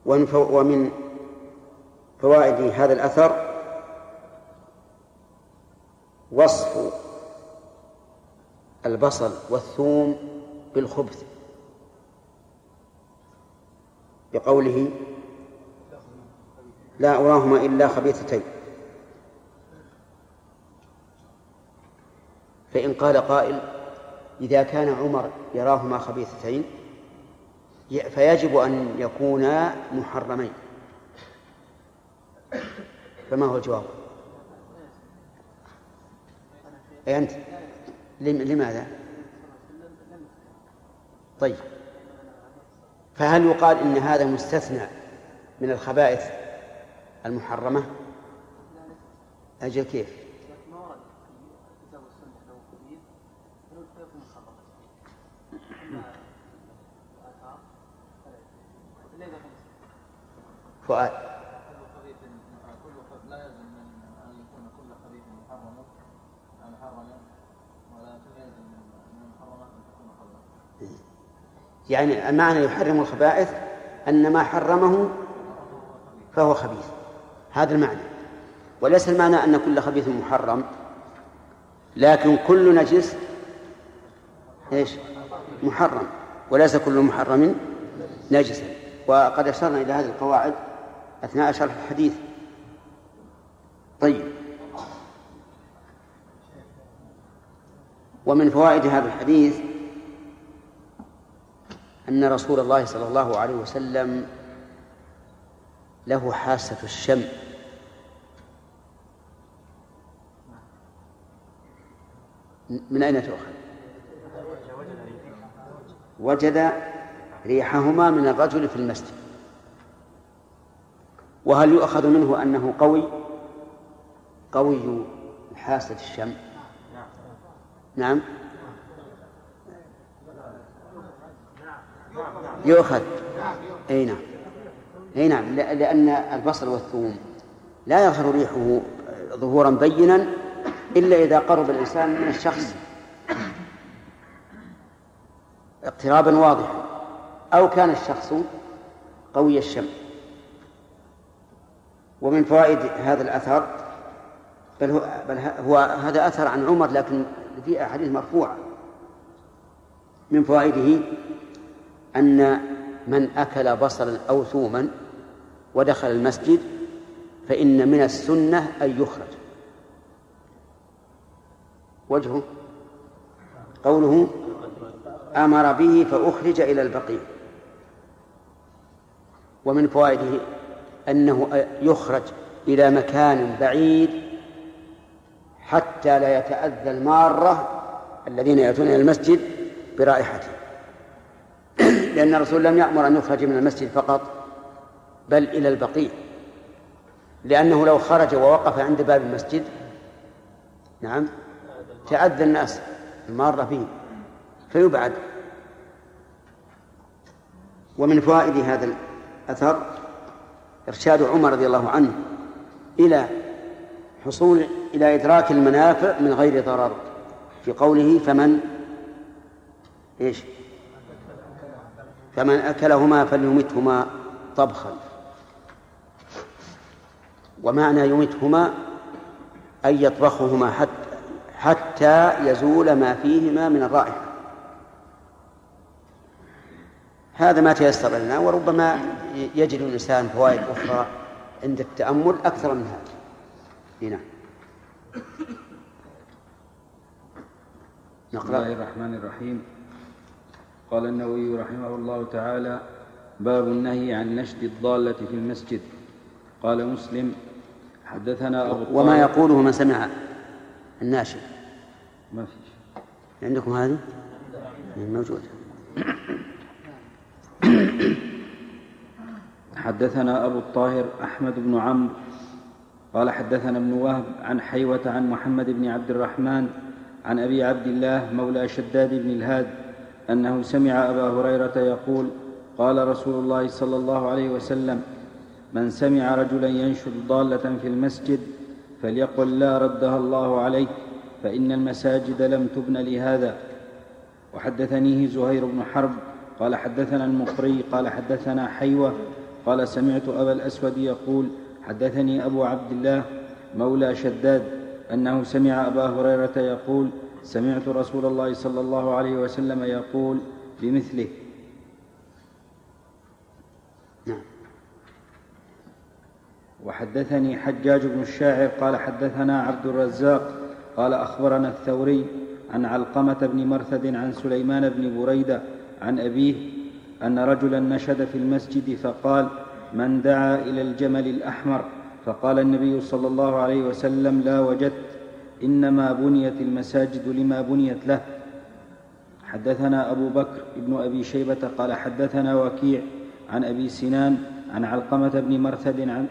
A: ومن فوائد هذا الأثر وصف البصل والثوم بالخبث. بقوله لا أراهما إلا خبيثتين. فإن قال قائل إذا كان عمر يراهما خبيثتين فيجب أن يكونا محرمين. فما هو الجواب؟ أي أنت؟ لماذا؟ طيب فهل يقال إن هذا مستثنى من الخبائث المحرمة؟ أجل كيف؟ فؤاد لا يلزم ان يكون كل خبيث محرما محرما ولكن يلزم من المحرمات ان تكون خبيثه يعني المعنى يحرم الخبائث أن ما حرمه فهو خبيث. هذا المعنى. وليس المعنى أن كل خبيث محرم لكن كل نجس إيش؟ محرم. وليس كل محرم نجسا. وقد أشرنا إلى هذه القواعد أثناء شرح الحديث. طيب. ومن فوائد هذا الحديث أن رسول الله صلى الله عليه وسلم له حاسة الشم. من أين تؤخذ؟ وجد ريحهما من الرجل في المسجد. وهل يؤخذ منه أنه قوي؟ قوي حاسة الشم. نعم. يؤخذ. أي نعم. أي نعم. لأن البصل والثوم لا يظهر ريحه ظهورا بينا إلا إذا قرب الإنسان من الشخص اقترابا واضحا أو كان الشخص قوي الشم. ومن فوائد هذا الأثر بل هو, بل هو هذا أثر عن عمر لكن في أحاديث مرفوعة. من فوائده أن من أكل بصلا أو ثوما ودخل المسجد فإن من السنة أن يخرج. وجهه قوله أمر به فأخرج إلى البقيع. ومن فوائده أنه يخرج إلى مكان بعيد حتى لا يتأذى المارة الذين يأتون إلى المسجد برائحته. لأن الرسول لم يأمر أن يخرج من المسجد فقط بل إلى البقيع لأنه لو خرج ووقف عند باب المسجد نعم تعذى الناس المارة به فيبعد. ومن فوائد هذا الأثر إرشاد عمر رضي الله عنه إلى حصول إلى إدراك المنافع من غير ضرر في قوله فمن؟ إيش؟ فمن أكلهما فليمتهما طبخا. ومعنى يمتهما أن يطبخهما حتى حتى يزول ما فيهما من الرائحة. هذا ما تيسر لنا وربما يجد الإنسان فوائد أخرى عند التأمل أكثر من هذا.
C: نعم. بسم الله الرحمن الرحيم. قال النووي رحمه الله تعالى باب النهي عن نشد الضالة في المسجد. قال مسلم حدثنا
A: أبو وما يقوله من سمع الناشد
C: ما في
A: عندكم هذه؟ موجودة
C: حدثنا أبو الطاهر أحمد بن عمرو. قال حدثنا ابن وهب عن حيوة عن محمد بن عبد الرحمن عن أبي عبد الله مولى شداد بن الهاد أنه سمع أبا هريرة يقول قال رسول الله صلى الله عليه وسلم من سمع رجلا ينشد ضالة في المسجد فليقل لا ردها الله عليه فإن المساجد لم تبن لهذا. وحدثنيه زهير بن حرب قال حدثنا المقري قال حدثنا حيوة قال سمعت أبا الأسود يقول حدثني أبو عبد الله مولى شداد أنه سمع أبا هريرة يقول سمعت رسول الله صلى الله عليه وسلم يقول بمثله. نعم. وحدثني حجاج بن الشاعر قال حدثنا عبد الرزاق قال أخبرنا الثوري عن علقمة بن مرثد عن سليمان بن بريدة عن أبيه أن رجلا نشد في المسجد فقال من دعا إلى الجمل الأحمر؟ فقال النبي صلى الله عليه وسلم لا وجدت. إنما بنيت المساجد لما بنيت له. حدثنا أبو بكر ابن أبي شيبة قال حدثنا وكيع عن أبي سنان عن علقمة بن مرثد عن,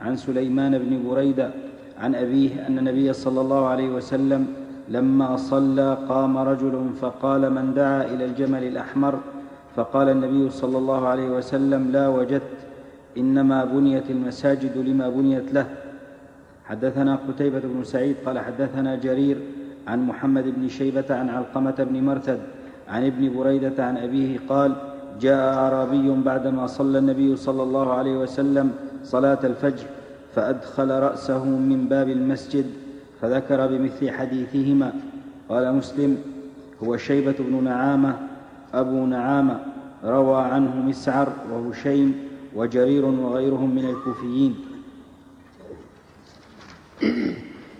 C: عن سليمان بن بريدة عن أبيه أن النبي صلى الله عليه وسلم لما صلى قام رجل فقال من دعا إلى الجمل الأحمر؟ فقال النبي صلى الله عليه وسلم لا وجدت. إنما بنيت المساجد لما بنيت له. حدثنا قتيبة بن سعيد قال حدثنا جرير عن محمد بن شيبة عن علقمة بن مرثد عن ابن بريدة عن أبيه قال جاء أعرابي بعدما صلى النبي صلى الله عليه وسلم صلاة الفجر فأدخل رأسه من باب المسجد فذكر بمثل حديثهما. قال مسلم هو شيبة بن نعامة أبو نعامة روى عنه مسعر وهشيم وجرير وغيرهم من الكوفيين.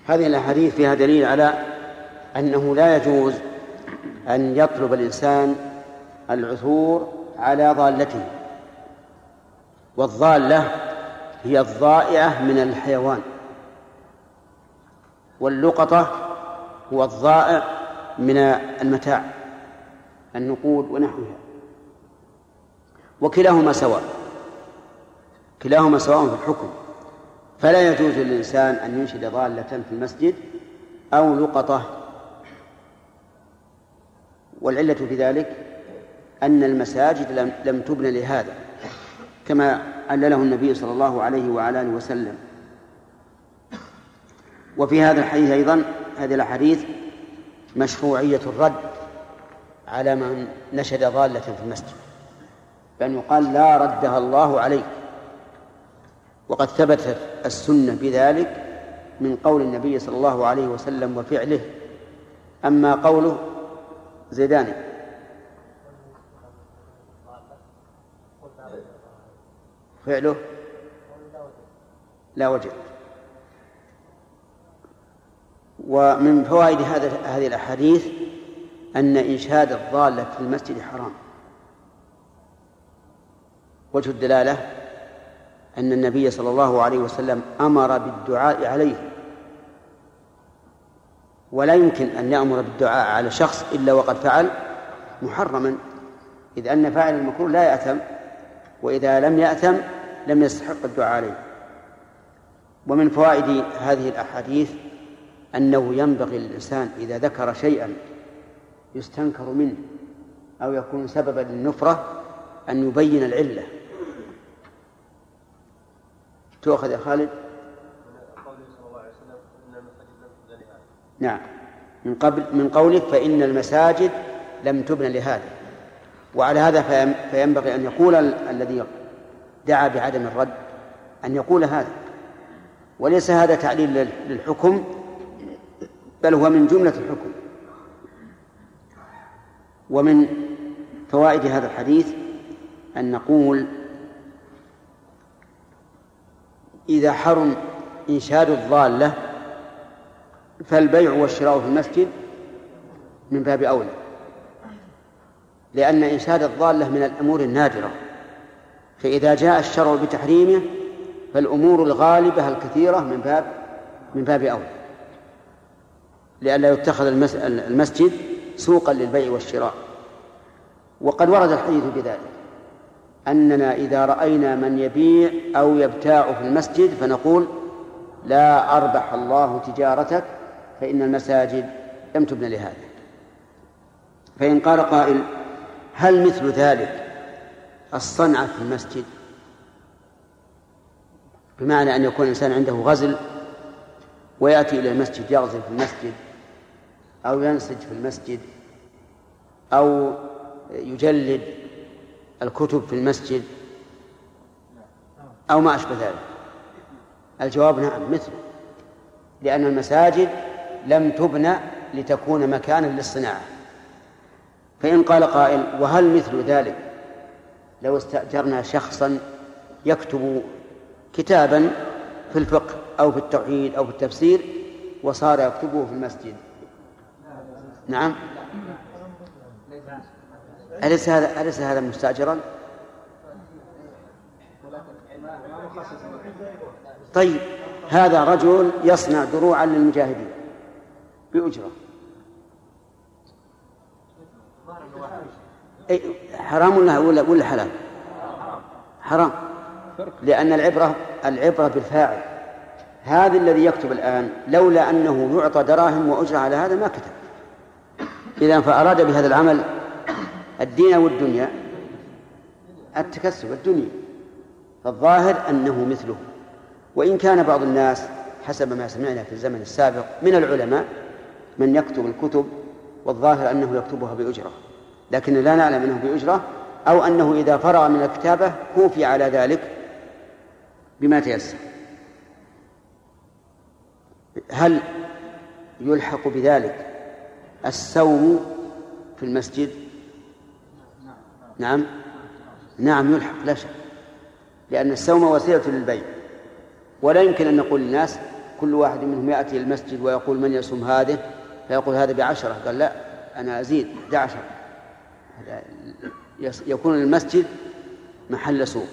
A: هذه الأحاديث فيها دليل على أنه لا يجوز أن يطلب الإنسان العثور على ضالته. والضالة هي الضائعة من الحيوان. واللقطة هو الضائع من المتاع النقود ونحوها. وكلاهما سواء كلاهما سواء في الحكم. فلا يجوز للإنسان أن ينشد ضالة في المسجد أو لقطة. والعلة في ذلك أن المساجد لم, لم تبن لهذا كما علله النبي صلى الله عليه وعلى آله وسلم. وفي هذا الحديث أيضا هذه الأحاديث مشروعية الرد على من نشد ضالة في المسجد بأن يقال لا ردها الله عليك. وقد ثبتت السنة بذلك من قول النبي صلى الله عليه وسلم وفعله. أما قوله زيداني فعله لا وجه. ومن فوائد هذا هذه الأحاديث أن إنشاد الضالة في المسجد حرام. وجه الدلالة أن النبي صلى الله عليه وسلم أمر بالدعاء عليه. ولا يمكن أن يأمر بالدعاء على شخص إلا وقد فعل محرما إذ أن فاعل المكروه لا يأثم وإذا لم يأثم لم يستحق الدعاء عليه. ومن فوائد هذه الأحاديث أنه ينبغي للإنسان إذا ذكر شيئا يستنكر منه أو يكون سببا للنفرة أن يبين العلة. تؤخذ يا خالد؟ نعم. من قبل من قولك فإن المساجد لم تبنى لهذا. وعلى هذا فينبغي أن يقول الذي دعا بعدم الرد أن يقول هذا. وليس هذا تعليل للحكم بل هو من جملة الحكم. ومن فوائد هذا الحديث أن نقول إذا حرم إنشاد الضالة فالبيع والشراء في المسجد من باب أولى. لأن إنشاد الضالة من الأمور النادرة فإذا جاء الشرع بتحريمه فالأمور الغالبة الكثيرة من باب من باب أولى. لئلا يتخذ المسجد سوقا للبيع والشراء. وقد ورد الحديث بذلك. أننا إذا رأينا من يبيع أو يبتاع في المسجد فنقول لا أربح الله تجارتك فإن المساجد لم تبنى لهذا. فإن قال قائل هل مثل ذلك الصنعة في المسجد؟ بمعنى أن يكون الإنسان عنده غزل ويأتي إلى المسجد يغزل في المسجد أو ينسج في المسجد أو يجلد الكتب في المسجد؟ أو ما أشبه ذلك؟ الجواب نعم مثله لأن المساجد لم تبنى لتكون مكانا للصناعة. فإن قال قائل وهل مثل ذلك؟ لو استأجرنا شخصا يكتب كتابا في الفقه أو في التوحيد أو في التفسير وصار يكتبه في المسجد. نعم. أليس هذا أليس هذا مستأجرا؟ طيب هذا رجل يصنع دروعا للمجاهدين بأجرة أي حرام ولا ولا ولا حلال؟ حرام لأن العبرة العبرة بالفاعل هذا الذي يكتب الآن لولا أنه يعطى دراهم وأجرة على هذا ما كتب إذا فأراد بهذا العمل الدين والدنيا التكسب الدنيا. فالظاهر أنه مثله. وإن كان بعض الناس حسب ما سمعنا في الزمن السابق من العلماء من يكتب الكتب والظاهر أنه يكتبها بأجرة. لكن لا نعلم أنه بأجرة أو أنه إذا فرغ من الكتابة كوفي على ذلك بما تيسر. هل يلحق بذلك السوم في المسجد؟ نعم؟ نعم يلحق لا شك. لأن السوم وسيلة للبيع. ولا يمكن أن نقول للناس كل واحد منهم يأتي المسجد ويقول من يصوم هذه؟ فيقول هذا بعشرة. قال لا أنا أزيد 11 يكون المسجد محل سوق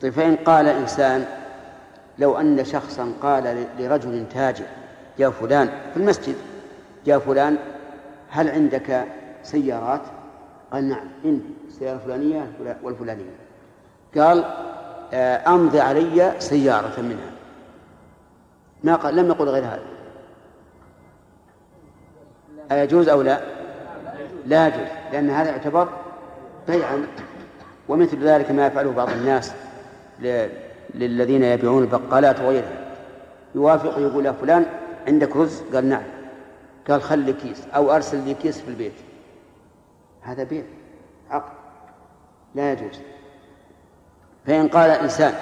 A: طيب فإن قال إنسان لو أن شخصا قال لرجل تاجر يا فلان في المسجد يا فلان هل عندك سيارات؟ قال نعم عندي السيارة الفلانية والفلانية. قال آه، أمضي علي سيارة منها. ما قال لم يقل غير هذا. أيجوز أو لا؟ لا يجوز لأن هذا يعتبر بيعا. ومثل ذلك ما يفعله بعض الناس للذين يبيعون البقالات وغيرها. يوافق يقول يا فلان عندك رز؟ قال نعم. قال خلي كيس أو أرسل لي كيس في البيت. هذا بيع عقد لا يجوز. فإن قال الإنسان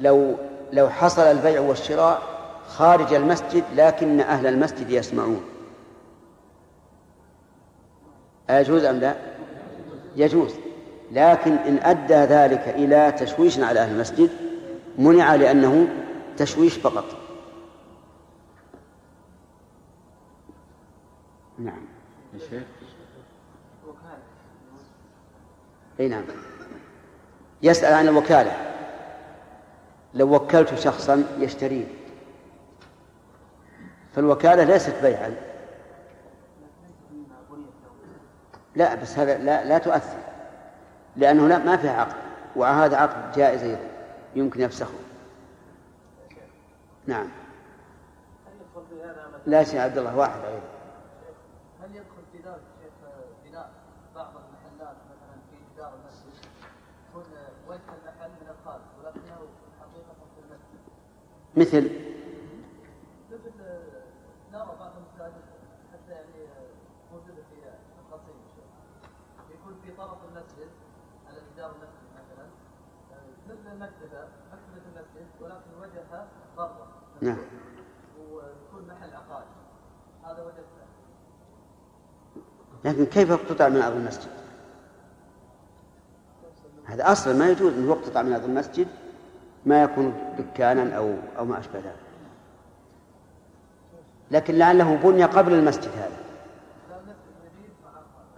A: لو لو حصل البيع والشراء خارج المسجد لكن أهل المسجد يسمعون. أيجوز أم لا؟ يجوز. لكن إن أدى ذلك إلى تشويش على أهل المسجد منع لأنه تشويش فقط. نعم. يا شيخ. إي نعم. يسأل عن الوكالة. لو وكلت شخصا يشتريه. فالوكالة ليست بيعا. لا بس هذا لا, لا تؤثر. لأنه لا ما فيها عقد. وهذا عقد جائز أيضا. يمكن يفسخه. نعم. لا شيء عبد الله واحد أيضا.
B: هل يدخل في ذلك شيخ بناء بعض المحلات مثلا في جدار المسجد يكون وجه المحل من الخارج ولكنه حقيقة في المسجد
A: مثل
B: مثل نرى بعض المساجد حتى يعني موجودة في القصيم يكون في طرف المسجد على جدار المسجد مثلا مثل المكتبة مكتبة المسجد ولكن وجهها برا
A: نعم.
B: ويكون محل عقار هذا وجه
A: لكن كيف اقتطع من أرض المسجد؟ هذا أصلا ما يجوز أن يقتطع من أرض المسجد ما يكون دكانا أو أو ما أشبه ذلك. لكن لعله بني قبل المسجد هذا.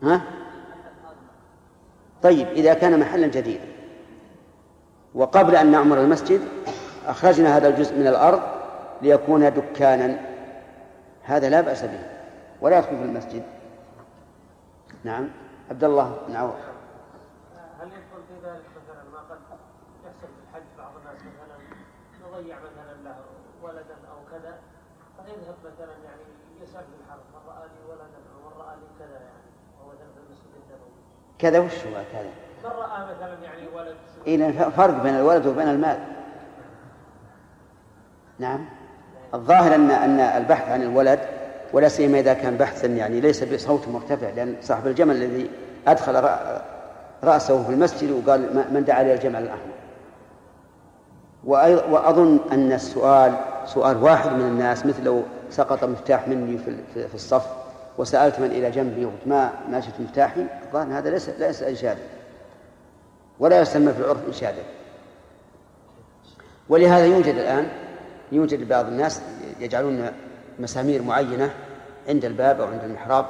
A: ها؟ طيب إذا كان محلا جديدا. وقبل أن نعمر المسجد أخرجنا هذا الجزء من الأرض ليكون دكانا. هذا لا بأس به. ولا يدخل في المسجد. نعم. عبد الله بن عوف.
D: هل يدخل في ذلك مثلا ما قد يحصل في الحج بعض الناس مثلا يضيع مثلا له ولدا أو كذا فيذهب مثلا يعني يسال في الحرم من راى لي ولدا أو من راى لي كذا يعني أو مثلا في المسجد النبوي
A: كذا وش هو كذا؟
D: من رأى مثلا يعني ولد
A: إذا فرق بين الولد وبين المال. نعم. الظاهر أن أن البحث عن الولد ولا سيما إذا كان بحثا يعني ليس بصوت مرتفع لأن صاحب الجمل الذي أدخل رأسه في المسجد وقال من دعا لي الجمل الأحمر وأظن أن السؤال سؤال واحد من الناس مثل لو سقط مفتاح مني في الصف وسألت من إلى جنبي ما ما شفت مفتاحي الظاهر هذا ليس ليس إنشادا ولا يسمى في العرف إنشادا ولهذا يوجد الآن يوجد بعض الناس يجعلون مسامير معينة عند الباب أو عند المحراب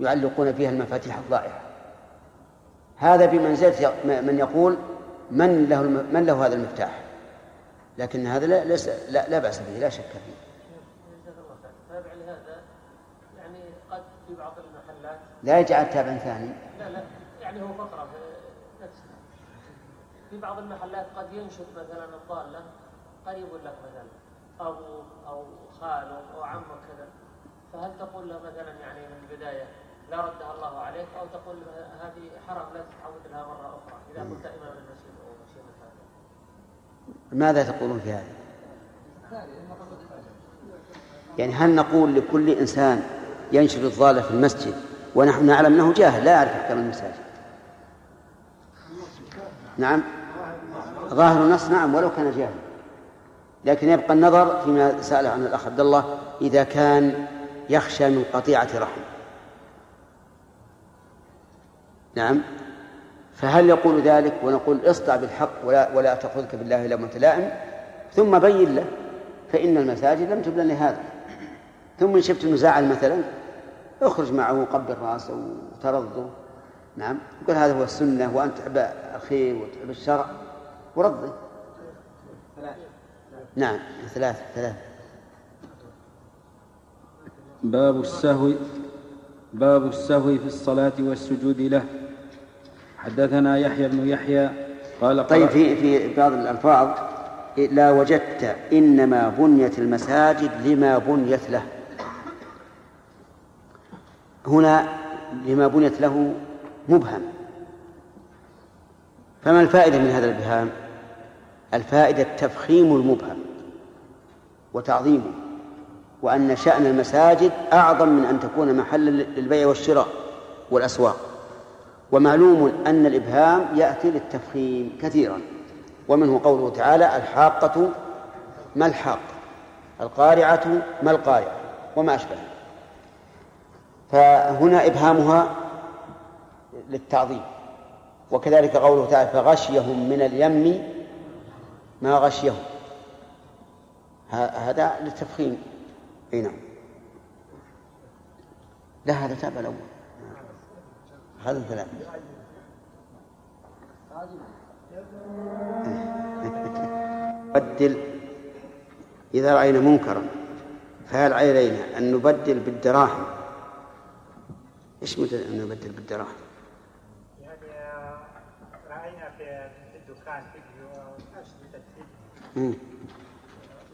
A: يعلقون فيها المفاتيح الضائعة. هذا بمنزلة من يقول من له من له هذا المفتاح؟ لكن هذا ليس لا, لا بأس به لا شك فيه.
D: تابع لهذا يعني قد في بعض المحلات
A: لا يجعل تابعا ثاني.
D: لا لا يعني هو فقرة في نفسها. في بعض المحلات قد ينشد مثلا الضالة قريب لك مثلا أبوك أو خالك أو عمك كذا فهل تقول له مثلا يعني من البداية لا ردها الله عليك أو تقول هذه حرام لا تتعود لها مرة أخرى إذا كنت إمام المسجد أو شيء مثل هذا
A: ماذا تقولون في هذا؟ يعني هل نقول لكل إنسان ينشر الضالة في المسجد ونحن نعلم أنه جاهل لا يعرف أحكام المساجد. نعم. ظاهر النص نعم ولو كان جاهلا لكن يبقى النظر فيما سأل عنه الأخ عبد الله إذا كان يخشى من قطيعة رحم. نعم. فهل يقول ذلك ونقول اصدع بالحق ولا ولا تأخذك بالله إلا متلائم ثم بين له فإن المساجد لم تبنى لهذا. ثم إن شفت المزاعل مثلا اخرج معه وقبل راسه وترضه. نعم. يقول هذا هو السنة وأنت تحب الخير وتحب الشرع ورضه نعم. ثلاثة ثلاثة.
C: باب السهو باب السهو في الصلاة والسجود له. حدثنا يحيى بن يحيى قال
A: طيب في في بعض الألفاظ. لا وجدت إنما بنيت المساجد لما بنيت له. هنا لما بنيت له مبهم. فما الفائدة من هذا الإبهام؟ الفائدة تفخيم المبهم وتعظيمه وأن شأن المساجد أعظم من أن تكون محلا للبيع والشراء والأسواق. ومعلوم أن الإبهام يأتي للتفخيم كثيرا. ومنه قوله تعالى الحاقة ما الحاقة القارعة ما القارعة وما أشبه فهنا إبهامها للتعظيم. وكذلك قوله تعالى فغشيهم من اليم ما غشيهم. هذا للتفخيم. أي نعم. لا هذا تابع الأول. هذا ثلاثة بدل إذا رأينا منكرا فهل علينا أن نبدل بالدراهم؟ إيش أن نبدل بالدراهم؟
D: يعني رأينا
E: في الدكان فيديو اشرطه فيديو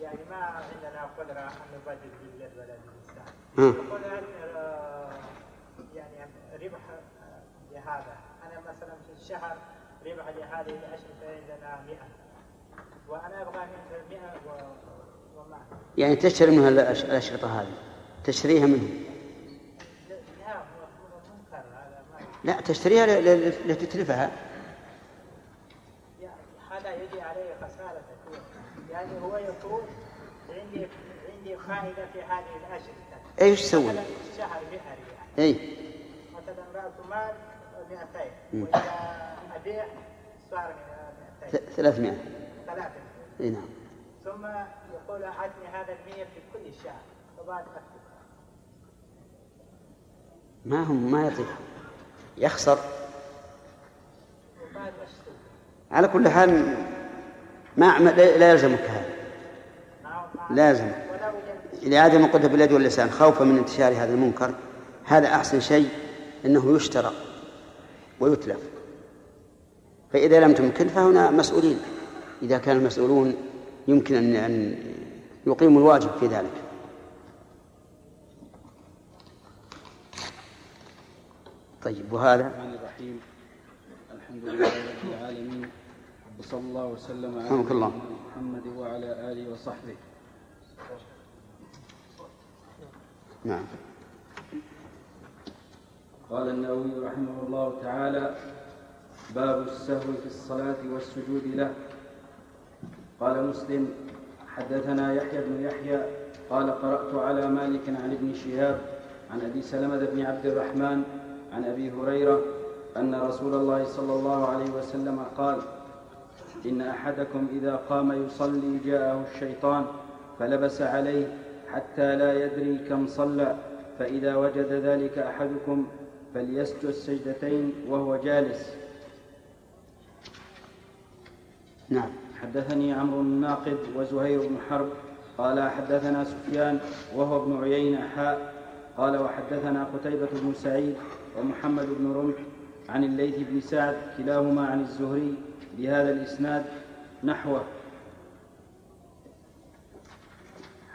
E: يعني ما عندنا قدرة أن نبدل باليد ولا باللسان يقول آه، يعني ربح آه، لهذا. أنا مثلا في الشهر ربح لهذه الأشرطة عندنا 100 وأنا أبغى منها 100 وما.
A: يعني تشتري منها الأشرطة هذه؟ تشتريها منه لا تشتريها لتتلفها.
E: هذا يجي عليه خسارة يعني هو يقول عندي عندي فائدة في هذه الأشرطة
A: إيش تسوي؟
E: الشهر 100 ريال.
A: اي
E: مثلا رأس مال 200 وإذا أبيع صار 200
A: 300
E: 300
A: اي نعم.
E: ثم يقول أعطني هذا المية في كل شهر. وبعد أكتب
A: ما هم ما يطيح. يخسر. على كل حال ما لا يلزمك هذا. لازم لعدم القدرة باليد واللسان خوفا من انتشار هذا المنكر. هذا أحسن شيء أنه يشترى ويتلف. فإذا لم تمكن فهنا مسؤولين. إذا كان المسؤولون يمكن أن يقيموا الواجب في ذلك. طيب وهذا؟
C: الرحمن الرحيم. الحمد لله رب العالمين وصلى الله وسلم على
A: الله.
C: محمد وعلى آله وصحبه.
A: نعم.
C: قال النووي رحمه الله تعالى باب السهو في الصلاة والسجود له. قال مسلم حدثنا يحيى بن يحيى قال قرأت على مالك عن ابن شهاب عن أبي سلمة بن عبد الرحمن عن أبي هريرة أن رسول الله صلى الله عليه وسلم قال إن أحدكم إذا قام يصلي جاءه الشيطان فلبس عليه حتى لا يدري كم صلى فإذا وجد ذلك أحدكم فليسجد سجدتين وهو جالس.
A: نعم.
C: حدثني عمرو الناقد وزهير بن حرب قال حدثنا سفيان وهو ابن عيينة حاء قال وحدثنا قتيبة بن سعيد ومحمد بن رمح عن الليث بن سعد كلاهما عن الزهري بهذا الإسناد نحوه.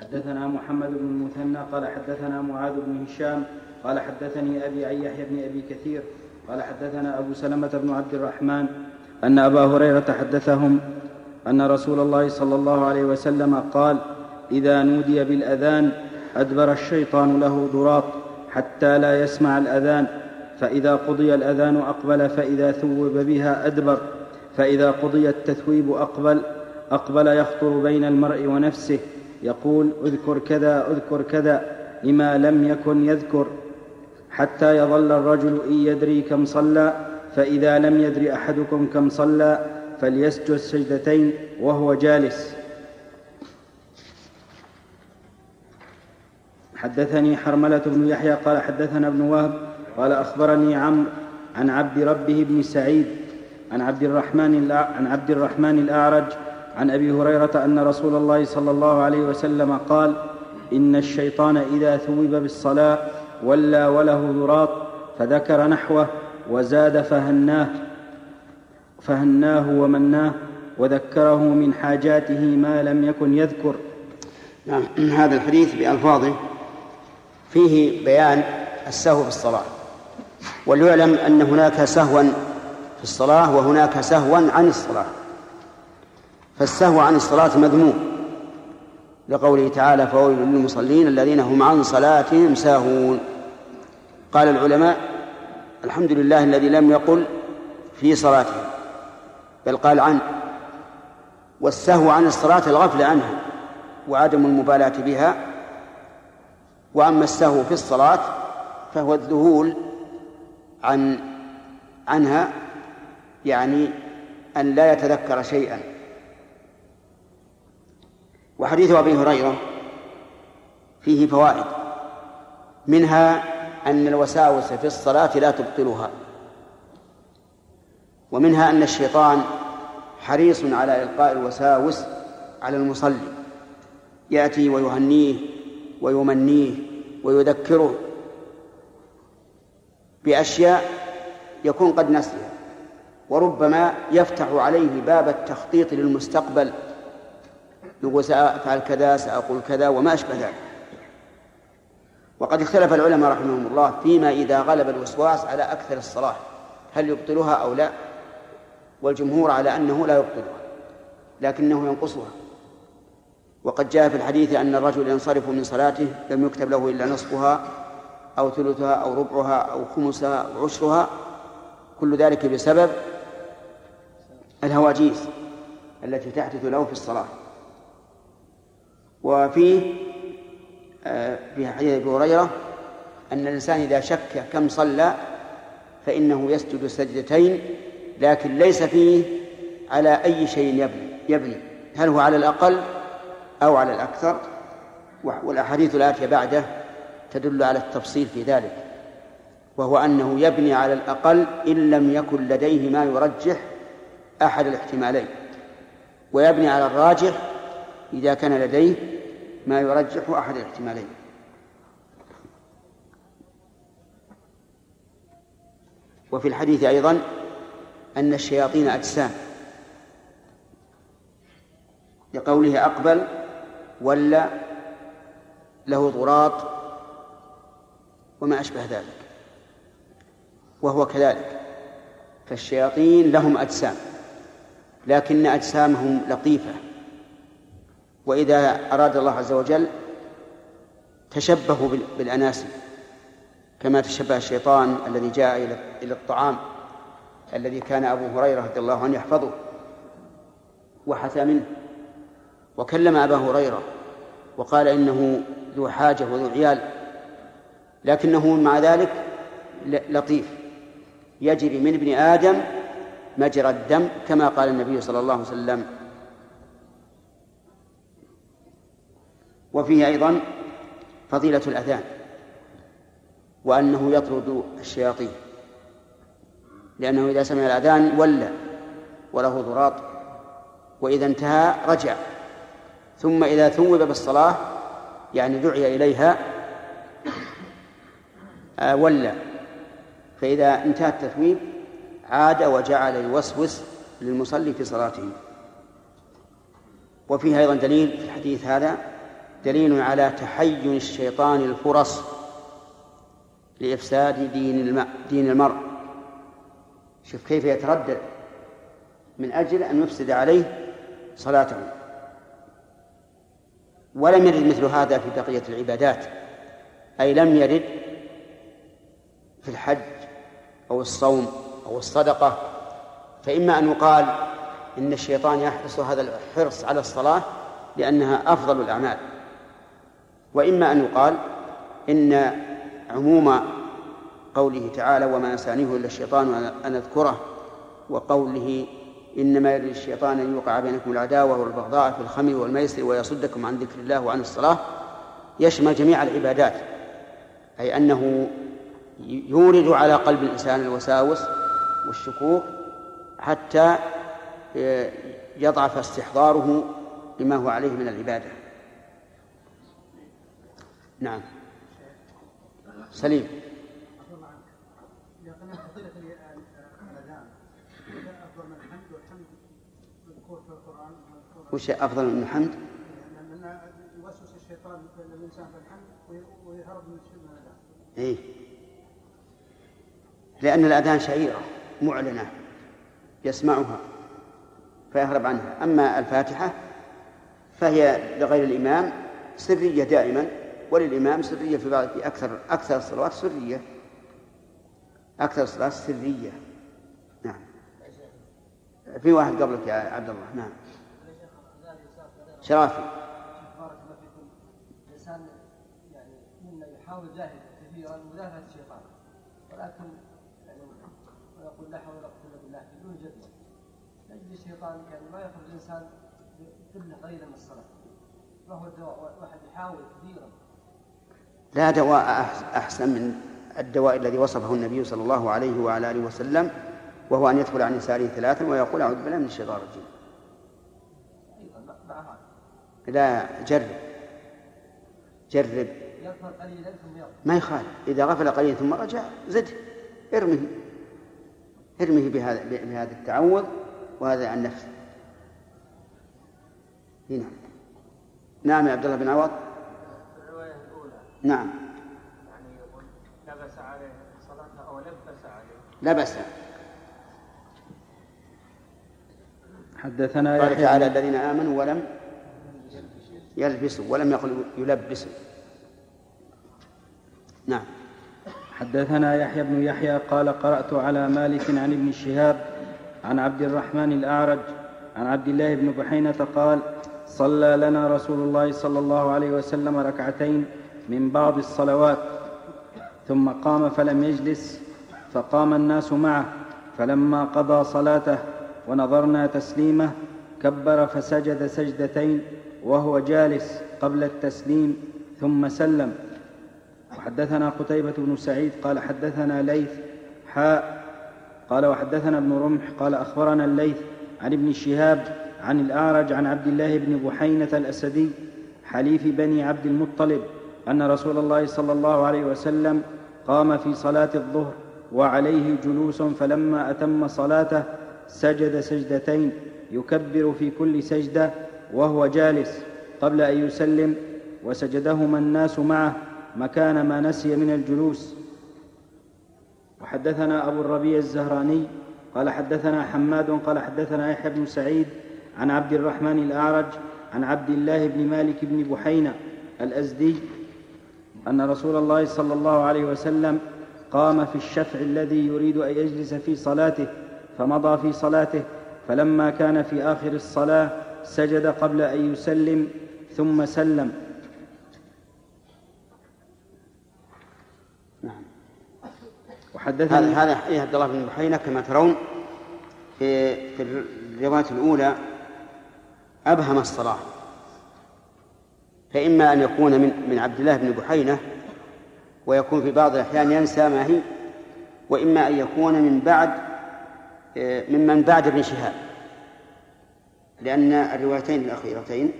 C: حدثنا محمد بن المثنى قال حدثنا معاذ بن هشام قال حدثني أبي عن يحيى بن أبي كثير قال حدثنا أبو سلمة بن عبد الرحمن أن أبا هريرة حدثهم أن رسول الله صلى الله عليه وسلم قال إذا نودي بالأذان أدبر الشيطان له ضراط حتى لا يسمع الأذان فإذا قضي الأذان أقبل فإذا ثوب بها أدبر فإذا قضي التثويب أقبل أقبل يخطر بين المرء ونفسه يقول اذكر كذا اذكر كذا لما لم يكن يذكر حتى يظل الرجل إن يدري كم صلى فإذا لم يدر أحدكم كم صلى فليسجد سجدتين وهو جالس. حدثني حرملة بن يحيى قال حدثنا ابن وهب قال أخبرني عمرو عن عبد ربه بن سعيد عن عبد الرحمن عن عبد الرحمن الأعرج عن أبي هريرة أن رسول الله صلى الله عليه وسلم قال إن الشيطان إذا ثوب بالصلاة ولى وله ذراط فذكر نحوه وزاد فهناه فهناه ومناه وذكره من حاجاته ما لم يكن يذكر.
A: نعم هذا الحديث بألفاظه فيه بيان السهو في الصلاة. وليعلم أن هناك سهوا في الصلاة وهناك سهوا عن الصلاة. فالسهو عن الصلاة مذموم. لقوله تعالى فويل للمصلين الذين هم عن صلاتهم ساهون قال العلماء الحمد لله الذي لم يقل في صلاتهم بل قال عن والسهو عن الصلاة الغفلة عنها وعدم المبالاة بها. وأما السهو في الصلاة فهو الذهول عن عنها يعني أن لا يتذكر شيئا. وحديث أبي هريرة فيه فوائد منها أن الوساوس في الصلاة لا تبطلها ومنها أن الشيطان حريص على إلقاء الوساوس على المصلي يأتي ويهنيه ويمنيه ويذكره بأشياء يكون قد نسيها وربما يفتح عليه باب التخطيط للمستقبل يقول سأفعل كذا سأقول كذا وما أشبه ذلك. وقد اختلف العلماء رحمهم الله فيما إذا غلب الوسواس على أكثر الصلاة هل يبطلها أو لا؟ والجمهور على أنه لا يبطلها لكنه ينقصها. وقد جاء في الحديث أن الرجل ينصرف من صلاته لم يكتب له إلا نصفها أو ثلثها أو ربعها أو خمسها أو عشرها كل ذلك بسبب الهواجيس التي تحدث له في الصلاة. وفيه آه، في حديث أبي هريرة أن الإنسان إذا شك كم صلى فإنه يسجد سجدتين لكن ليس فيه على أي شيء يبني يبني. هل هو على الأقل أو على الأكثر؟ والأحاديث الآتية بعده تدل على التفصيل في ذلك وهو أنه يبني على الأقل إن لم يكن لديه ما يرجح أحد الاحتمالين ويبني على الراجح إذا كان لديه ما يرجح أحد الاحتمالين. وفي الحديث أيضا أن الشياطين أجسام لقوله أقبل ولا له ضراط وما أشبه ذلك. وهو كذلك. فالشياطين لهم أجسام لكن أجسامهم لطيفة. وإذا أراد الله عز وجل تشبهوا بالأناسي كما تشبه الشيطان الذي جاء إلى الطعام الذي كان أبو هريرة رضي الله عنه يحفظه وحثى منه. وكلم أبا هريرة وقال إنه ذو حاجة وذو عيال. لكنه مع ذلك لطيف. يجري من ابن آدم مجرى الدم كما قال النبي صلى الله عليه وسلم. وفيه أيضا فضيلة الأذان وأنه يطرد الشياطين لأنه إذا سمع الأذان ولى وله ضراط وإذا انتهى رجع ثم إذا ثوب بالصلاة يعني دعي إليها ولى فإذا انتهى التثويب عاد وجعل يوسوس للمصلي في صلاته. وفيه أيضا دليل في الحديث هذا دليل على تحين الشيطان الفرص لإفساد دين دين المرء. شوف كيف يتردد من أجل أن يفسد عليه صلاته. ولم يرد مثل هذا في بقية العبادات أي لم يرد في الحج أو الصوم أو الصدقة فإما أن يقال إن الشيطان يحرص هذا الحرص على الصلاة لأنها أفضل الأعمال. وإما أن يقال إن عموم قوله تعالى وما أنسانيه إلا الشيطان أن أذكره وقوله إنما يريد الشيطان أن يوقع بينكم العداوة والبغضاء في الخمر والميسر ويصدكم عن ذكر الله وعن الصلاة يشمل جميع العبادات أي أنه يورد على قلب الإنسان الوساوس والشكوك حتى يضعف استحضاره لما هو عليه من العبادة نعم سليم وش أفضل من الحمد؟ لأن يوسوس الشيطان الإنسان في الحمد ويهرب من الأذان. إيه لأن الأذان شعيرة معلنة يسمعها فيهرب عنها. أما الفاتحة فهي لغير الإمام سرية دائما وللإمام سرية في بعض في أكثر أكثر الصلوات سرية. أكثر الصلاة سرية. نعم. في واحد قبلك يا عبد الله. نعم. شرافي. بارك الله فيكم. الإنسان يعني منا يحاول جاهد كثيرا مدافعة الشيطان ولكن ويقول لا حول ولا قوة إلا بالله بدون جدوى تجد الشيطان يعني ما يخرج الإنسان كله قليلا من الصلاة. ما هو الدواء؟ واحد يحاول كثيرا لا دواء أحسن من الدواء الذي وصفه النبي صلى الله عليه وعلى آله وسلم وهو أن يدخل عن يساره ثلاثا ويقول أعوذ بالله من الشيطان الرجيم. لا جرب. جرب. ما يخالف. إذا غفل قليلا ثم رجع زد ارمه. ارمه بهذا بهذا التعوذ وهذا عن نفسه هنا. نعم يا عبد الله بن عوض.
D: الرواية الأولى
A: نعم.
D: يعني يقول لبس عليه أو لبس عليه
A: لبس
C: حدثنا يحيى بن-
A: الذين آمنوا ولم يلبسوا ولم يقل يلبسوا. نعم.
C: حدثنا يحيى بن يحيى قال قرأت على مالك عن ابن شهاب عن عبد الرحمن الأعرج عن عبد الله بن بحينة قال صلى لنا رسول الله صلى الله عليه وسلم ركعتين من بعض الصلوات ثم قام فلم يجلس فقام الناس معه فلما قضى صلاته ونظرنا تسليمه كبر فسجد سجدتين وهو جالس قبل التسليم ثم سلم وحدثنا قتيبة بن سعيد قال حدثنا ليث حاء قال وحدثنا ابن رمح قال أخبرنا الليث عن ابن شهاب عن الأعرج عن عبد الله بن بحينة الأسدي حليف بني عبد المطلب أن رسول الله صلى الله عليه وسلم قام في صلاة الظهر وعليه جلوس فلما أتم صلاته سجد سجدتين يكبر في كل سجدة وهو جالس قبل أن يسلم وسجدهما الناس معه مكان ما نسي من الجلوس. وحدثنا أبو الربيع الزهراني قال حدثنا حماد قال حدثنا يحيى بن سعيد عن عبد الرحمن الأعرج عن عبد الله بن مالك بن بحينة الأزدي أن رسول الله صلى الله عليه وسلم قام في الشفع الذي يريد أن يجلس في صلاته فمضى في صلاته فلما كان في آخر الصلاة سجد قبل أن يسلم ثم سلم. وحدثني
A: هذا هذا حديث عبد الله بن بحينة كما ترون في في الرواية الأولى أبهم الصلاة. فإما أن يكون من من عبد الله بن بحينة ويكون في بعض الأحيان ينسى ما هي وإما أن يكون من بعد ممن بعد ابن شهاب. لأن الروايتين الأخيرتين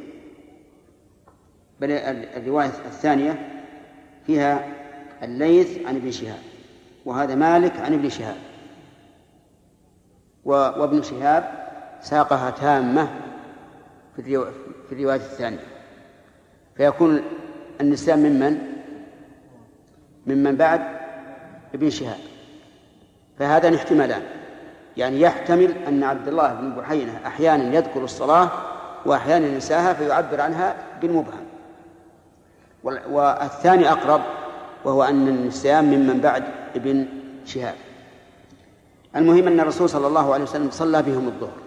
A: بل الرواية الثانية فيها الليث عن ابن شهاب. وهذا مالك عن ابن شهاب. وابن شهاب ساقها تامة في الروا- في الرواية الثانية. فيكون النسيان ممن؟ ممن بعد ابن شهاب. فهذان احتمالان. يعني يحتمل أن عبد الله بن بحينة أحيانا يذكر الصلاة وأحيانا ينساها فيعبر عنها بالمبهم. وال- والثاني أقرب وهو أن النسيان ممن بعد ابن شهاب. المهم أن الرسول صلى الله عليه وسلم صلى بهم الظهر.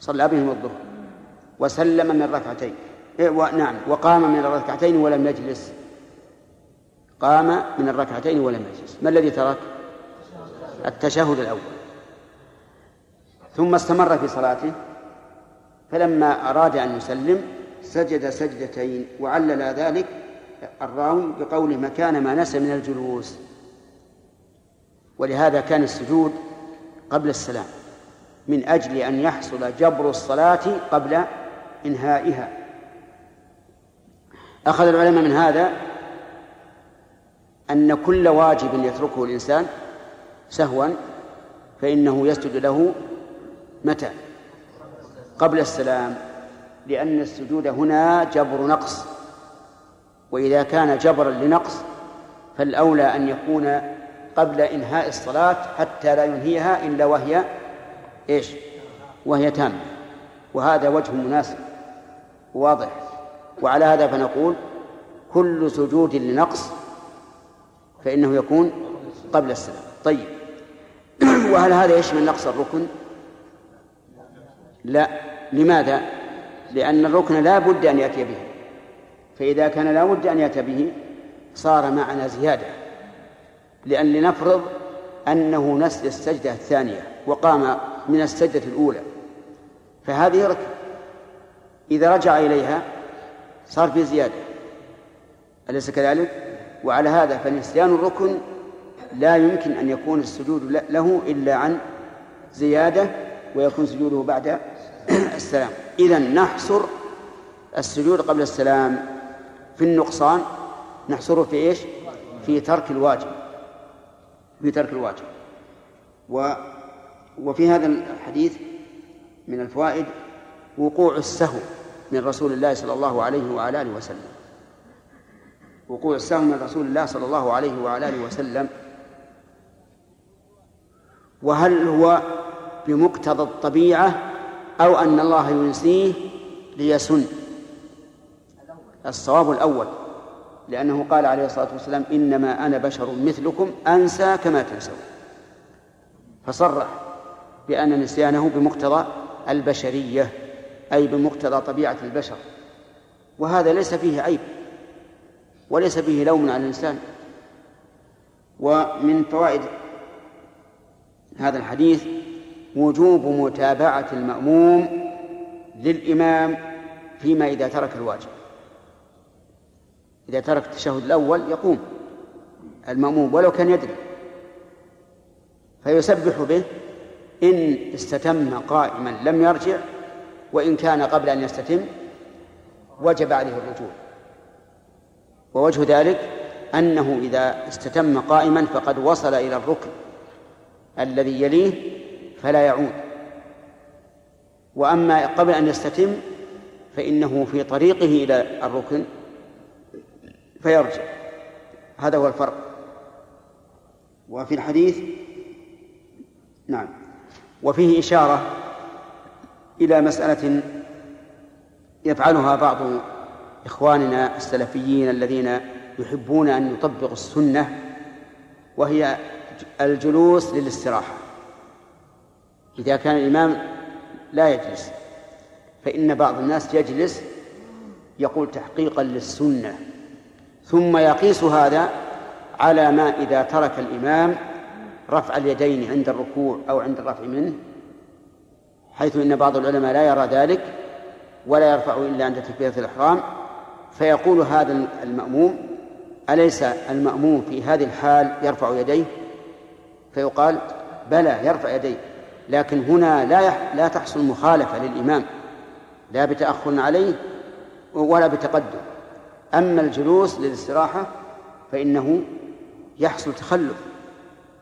A: صلى بهم الظهر. وسلم من ركعتين. إيه نعم. وقام من الركعتين ولم يجلس. قام من الركعتين ولم يجلس. ما الذي ترك؟ التشهد الأول. ثم استمر في صلاته. فلما أراد أن يسلم سجد سجدتين وعلل ذلك الراوي بقوله مكان ما نسى من الجلوس ولهذا كان السجود قبل السلام من أجل أن يحصل جبر الصلاة قبل إنهائها. أخذ العلماء من هذا أن كل واجب يتركه الإنسان سهوا فإنه يسجد له متى؟ قبل السلام لأن السجود هنا جبر نقص. وإذا كان جبرا لنقص فالأولى أن يكون قبل إنهاء الصلاة حتى لا ينهيها إلا وهي إيش؟ وهي تامة. وهذا وجه مناسب. واضح. وعلى هذا فنقول كل سجود لنقص فإنه يكون قبل السلام. طيب. وهل هذا يشمل نقص الركن؟ لا. لماذا؟ لأن الركن لا بد أن يأتي به. فإذا كان لا بد أن يأتي به صار معنا زيادة. لأن لنفرض أنه نسي السجدة الثانية وقام من السجدة الأولى. فهذه ركن إذا رجع إليها صار في زيادة. أليس كذلك؟ وعلى هذا فنسيان الركن لا يمكن أن يكون السجود له إلا عن زيادة ويكون سجوده بعد السلام. إذا نحصر السجود قبل السلام. في النقصان نحصره في إيش؟ في ترك الواجب. في ترك الواجب. و وفي هذا الحديث من الفوائد وقوع السهو من رسول الله صلى الله عليه وعلى آله وسلم. وقوع السهو من رسول الله صلى الله عليه وعلى آله وسلم. وهل هو بمقتضى الطبيعة أو أن الله ينسيه ليسن؟ الصواب الأول لأنه قال عليه الصلاة والسلام إنما أنا بشر مثلكم أنسى كما تنسون. فصرح بأن نسيانه بمقتضى البشرية أي بمقتضى طبيعة البشر. وهذا ليس فيه عيب وليس فيه لوم على الإنسان. ومن فوائد هذا الحديث وجوب متابعة المأموم للإمام فيما إذا ترك الواجب. إذا ترك التشهد الأول يقوم المأموم ولو كان يدري. فيسبح به إن استتم قائما لم يرجع وإن كان قبل أن يستتم وجب عليه الرجوع. ووجه ذلك أنه إذا استتم قائما فقد وصل إلى الركن الذي يليه فلا يعود. وأما قبل أن يستتم فإنه في طريقه إلى الركن فيرجع. هذا هو الفرق. وفي الحديث نعم. وفيه إشارة إلى مسألة يفعلها بعض إخواننا السلفيين الذين يحبون أن يطبقوا السنة وهي الجلوس للاستراحة. إذا كان الإمام لا يجلس فإن بعض الناس يجلس يقول تحقيقا للسنة. ثم يقيس هذا على ما إذا ترك الإمام رفع اليدين عند الركوع أو عند الرفع منه حيث إن بعض العلماء لا يرى ذلك ولا يرفع إلا عند تكبيرة الإحرام. فيقول هذا المأموم أليس المأموم في هذه الحال يرفع يديه؟ فيقال بلى يرفع يديه لكن هنا لا لا تحصل مخالفة للإمام لا بتأخر عليه ولا بتقدم. أما الجلوس للاستراحة فإنه يحصل تخلف.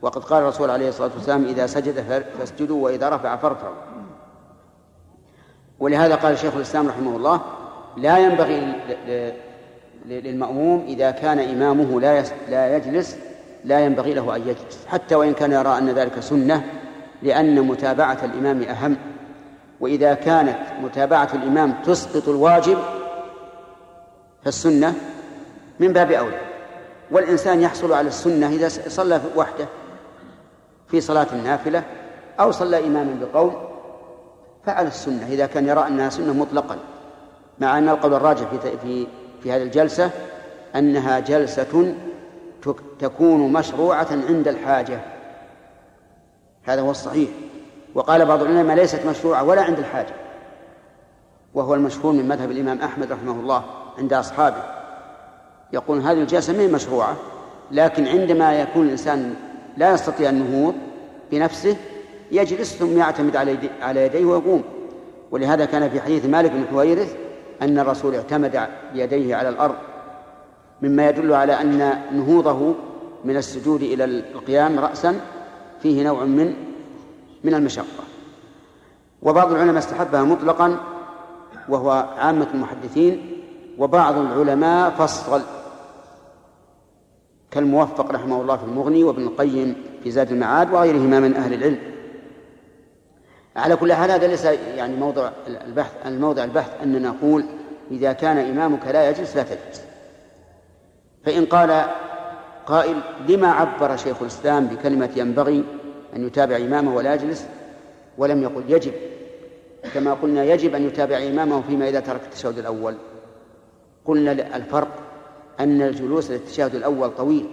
A: وقد قال الرسول عليه الصلاة والسلام إذا سجد فاسجدوا وإذا رفع فارفعوا. ولهذا قال شيخ الإسلام رحمه الله لا ينبغي للمأموم إذا كان إمامه لا لا يجلس لا ينبغي له أن يجلس. حتى وإن كان يرى أن ذلك سنة لأن متابعة الإمام أهم. وإذا كانت متابعة الإمام تسقط الواجب فالسنة من باب أولى. والإنسان يحصل على السنة إذا صلى وحده في صلاة النافلة أو صلى إماما بقول فعل السنة. إذا كان يرى أنها سنة مطلقا مع أن القول الراجح في في في هذه الجلسة أنها جلسة تكون مشروعة عند الحاجة. هذا هو الصحيح. وقال بعض العلماء ليست مشروعة ولا عند الحاجة. وهو المشهور من مذهب الإمام أحمد رحمه الله. عند أصحابه. يقول هذه الجلسة ما مشروعة لكن عندما يكون الإنسان لا يستطيع النهوض بنفسه يجلس ثم يعتمد على يديه ويقوم. ولهذا كان في حديث مالك بن حويرث أن الرسول اعتمد بيديه على الأرض مما يدل على أن نهوضه من السجود إلى القيام رأسا فيه نوع من من المشقة. وبعض العلماء استحبها مطلقا وهو عامة المحدثين وبعض العلماء فصل. كالموفق رحمه الله في المغني وابن القيم في زاد المعاد وغيرهما من أهل العلم. على كل حال هذا ليس يعني موضوع البحث الموضع البحث أن نقول إذا كان إمامك لا يجلس لا تجلس. فإن قال قائل لما عبر شيخ الإسلام بكلمة ينبغي أن يتابع إمامه ولا يجلس؟ ولم يقل يجب. كما قلنا يجب أن يتابع إمامه فيما إذا ترك التشهد الأول. قلنا الفرق أن الجلوس للتشهد الأول طويل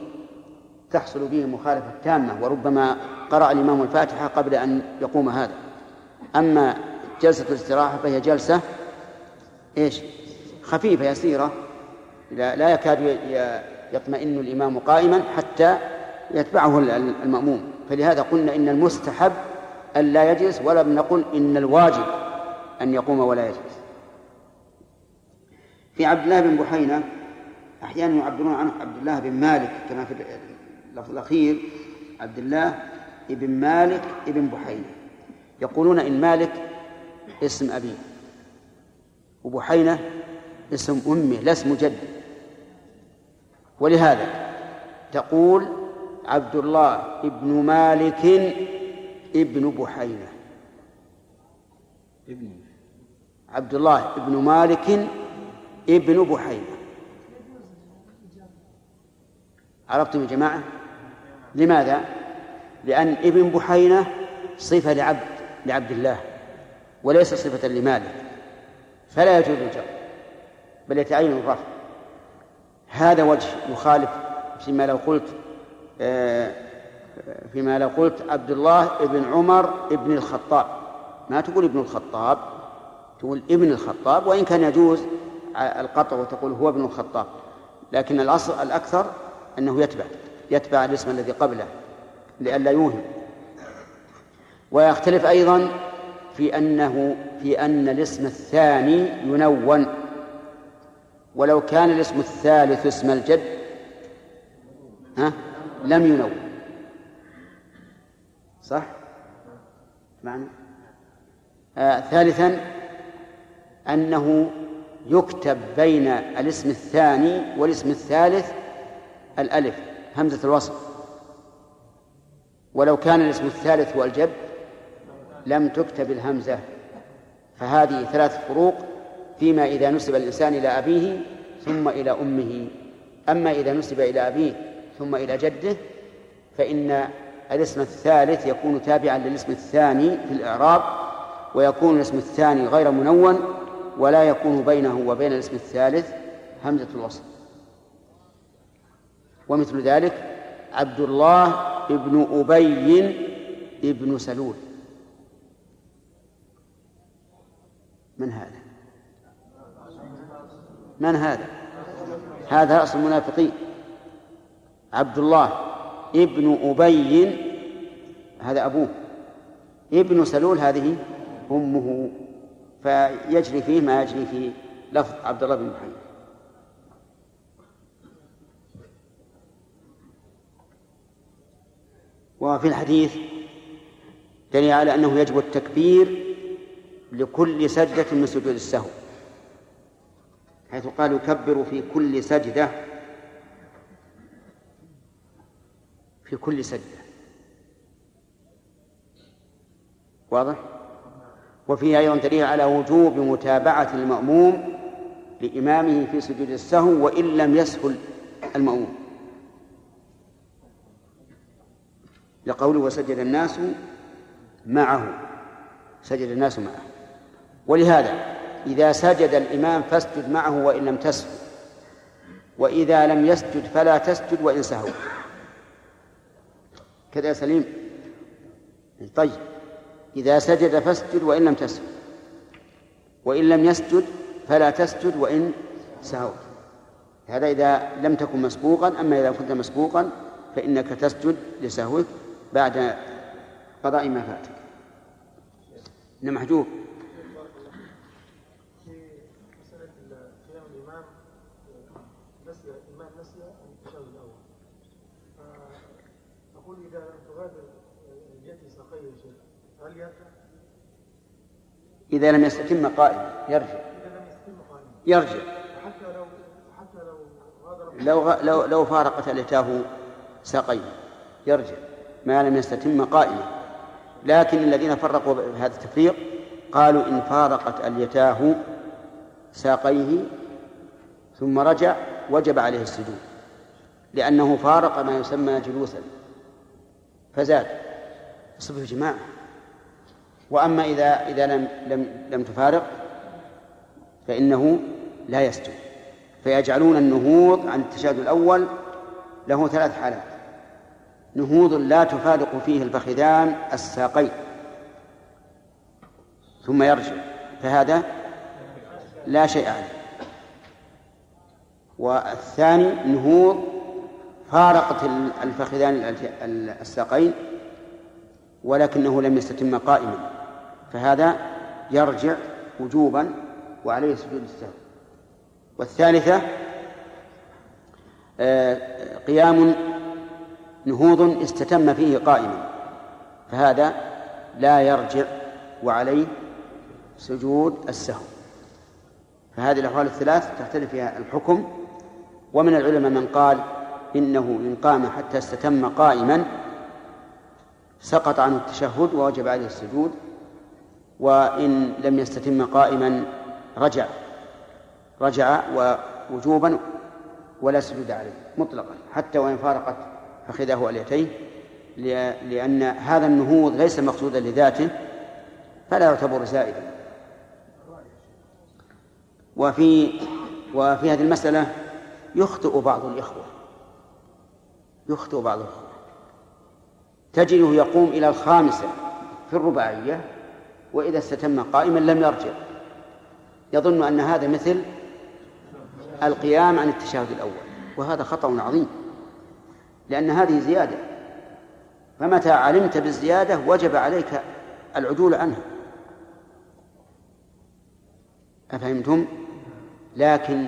A: تحصل به مخالفة تامة وربما قرأ الإمام الفاتحة قبل أن يقوم هذا. أما جلسة الاستراحة فهي جلسة إيش؟ خفيفة يسيرة لا, لا يكاد يطمئن الإمام قائما حتى يتبعه المأموم. فلهذا قلنا إن المستحب أن لا يجلس ولم نقل إن الواجب أن يقوم ولا يجلس. في عبد الله بن بحينة أحيانا يعبرون عنه عبد الله بن مالك كما في اللفظ الأخير عبد الله ابن مالك ابن بحينة. يقولون إن مالك اسم أبيه وبحينة اسم أمه لا اسم جد ولهذا تقول عبد الله ابن مالك ابن بحينة. ابن. عبد الله ابن مالك ابن بحينة عرفتم يا جماعة؟ لماذا؟ لأن ابن بحينة صفة لعبد لعبد الله وليس صفة لمالك فلا يجوز الجر بل يتعين الرفع. هذا وجه يخالف فيما لو قلت آه، فيما لو قلت عبد الله ابن عمر ابن الخطاب. ما تقول ابن الخطاب؟ تقول ابن الخطاب وإن كان يجوز القطع وتقول هو ابن الخطاب. لكن الأصل الأكثر أنه يتبع يتبع الاسم الذي قبله لئلا يوهم. ويختلف أيضا في أنه في أن الاسم الثاني ينون. ولو كان الاسم الثالث اسم الجد ها لم ينون. صح؟ معنى؟ آه ثالثا أنه يكتب بين الاسم الثاني والاسم الثالث الألف همزة الوصل ولو كان الاسم الثالث هو الجد لم تكتب الهمزة. فهذه ثلاث فروق فيما إذا نسب الإنسان إلى أبيه ثم إلى أمه. أما إذا نسب إلى أبيه ثم إلى جده فإن الاسم الثالث يكون تابعا للاسم الثاني في الإعراب ويكون الاسم الثاني غير منون ولا يكون بينه وبين الاسم الثالث همزة الوصل ومثل ذلك عبد الله ابن أبي ابن سلول. من هذا؟ من هذا؟ هذا رأس المنافقين. عبد الله ابن أبي هذا أبوه. ابن سلول هذه أمه. فيجري فيه ما يجري في لفظ عبد الله بن محمد وفي الحديث دليل على أنه يجب التكبير لكل سجدة من سجود السهو حيث قال يكبر في كل سجدة في كل سجدة واضح؟ وفيه أيضا دليل على وجوب متابعة المأموم لإمامه في سجود السهو وإن لم يسهل المأموم. لقوله وسجد الناس معه. سجد الناس معه. ولهذا إذا سجد الإمام فاسجد معه وإن لم تسجد وإذا لم يسجد فلا تسجد وإن سهوا كذا يا سليم. طيب. إذا سجد فاسجد وإن لم تسجد. وإن لم يسجد فلا تسجد وإن سهوت. هذا إذا لم تكن مسبوقا أما إذا كنت مسبوقا فإنك تسجد لسهوك بعد قضاء ما فاتك. إن محجوب إذا لم يستتم قائما يرجع. يرجع. حتى لو حتى لو لو لو, لو فارقت اليتاه ساقيه يرجع. ما لم يستتم قائما لكن الذين فرقوا بهذا التفريق قالوا إن فارقت اليتاه ساقيه ثم رجع وجب عليه السجود. لأنه فارق ما يسمى جلوسا. فزاد. صفة جماعة. وأما إذا إذا لم لم لم تفارق فإنه لا يسجد فيجعلون النهوض عن التشهد الأول له ثلاث حالات. نهوض لا تفارق فيه الفخذان الساقين. ثم يرجع. فهذا لا شيء عليه. والثاني نهوض فارقت الفخذان الساقين ولكنه لم يستتم قائما. فهذا يرجع وجوبا وعليه سجود السهو. والثالثة آه، قيام نهوض استتم فيه قائما. فهذا لا يرجع وعليه سجود السهو. فهذه الأحوال الثلاث تختلف فيها الحكم. ومن العلماء من قال إنه إن قام حتى استتم قائما سقط عنه التشهد ووجب عليه السجود. وإن لم يستتم قائما رجع رجع وجوبا ولا سجود عليه مطلقا حتى وإن فارقت فخذه اليتيه لأن هذا النهوض ليس مقصودا لذاته فلا يعتبر زائدا. وفي وفي هذه المسألة يخطئ بعض الإخوة يخطئ بعض الإخوة. تجده يقوم إلى الخامسة في الرباعية وإذا استتم قائما لم يرجع. يظن أن هذا مثل القيام عن التشهد الأول وهذا خطأ عظيم لأن هذه زيادة. فمتى علمت بالزيادة وجب عليك العدول عنها. أفهمتم؟ لكن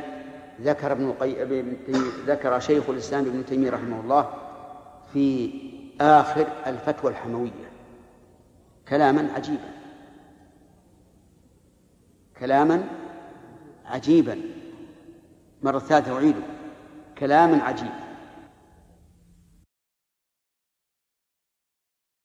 A: ذكر ابن القيم ذكر شيخ الإسلام ابن تيمية رحمه الله في آخر الفتوى الحموية. كلاما عجيبا. كلاما عجيبا. مرة ثالثة أعيده. كلاما عجيبا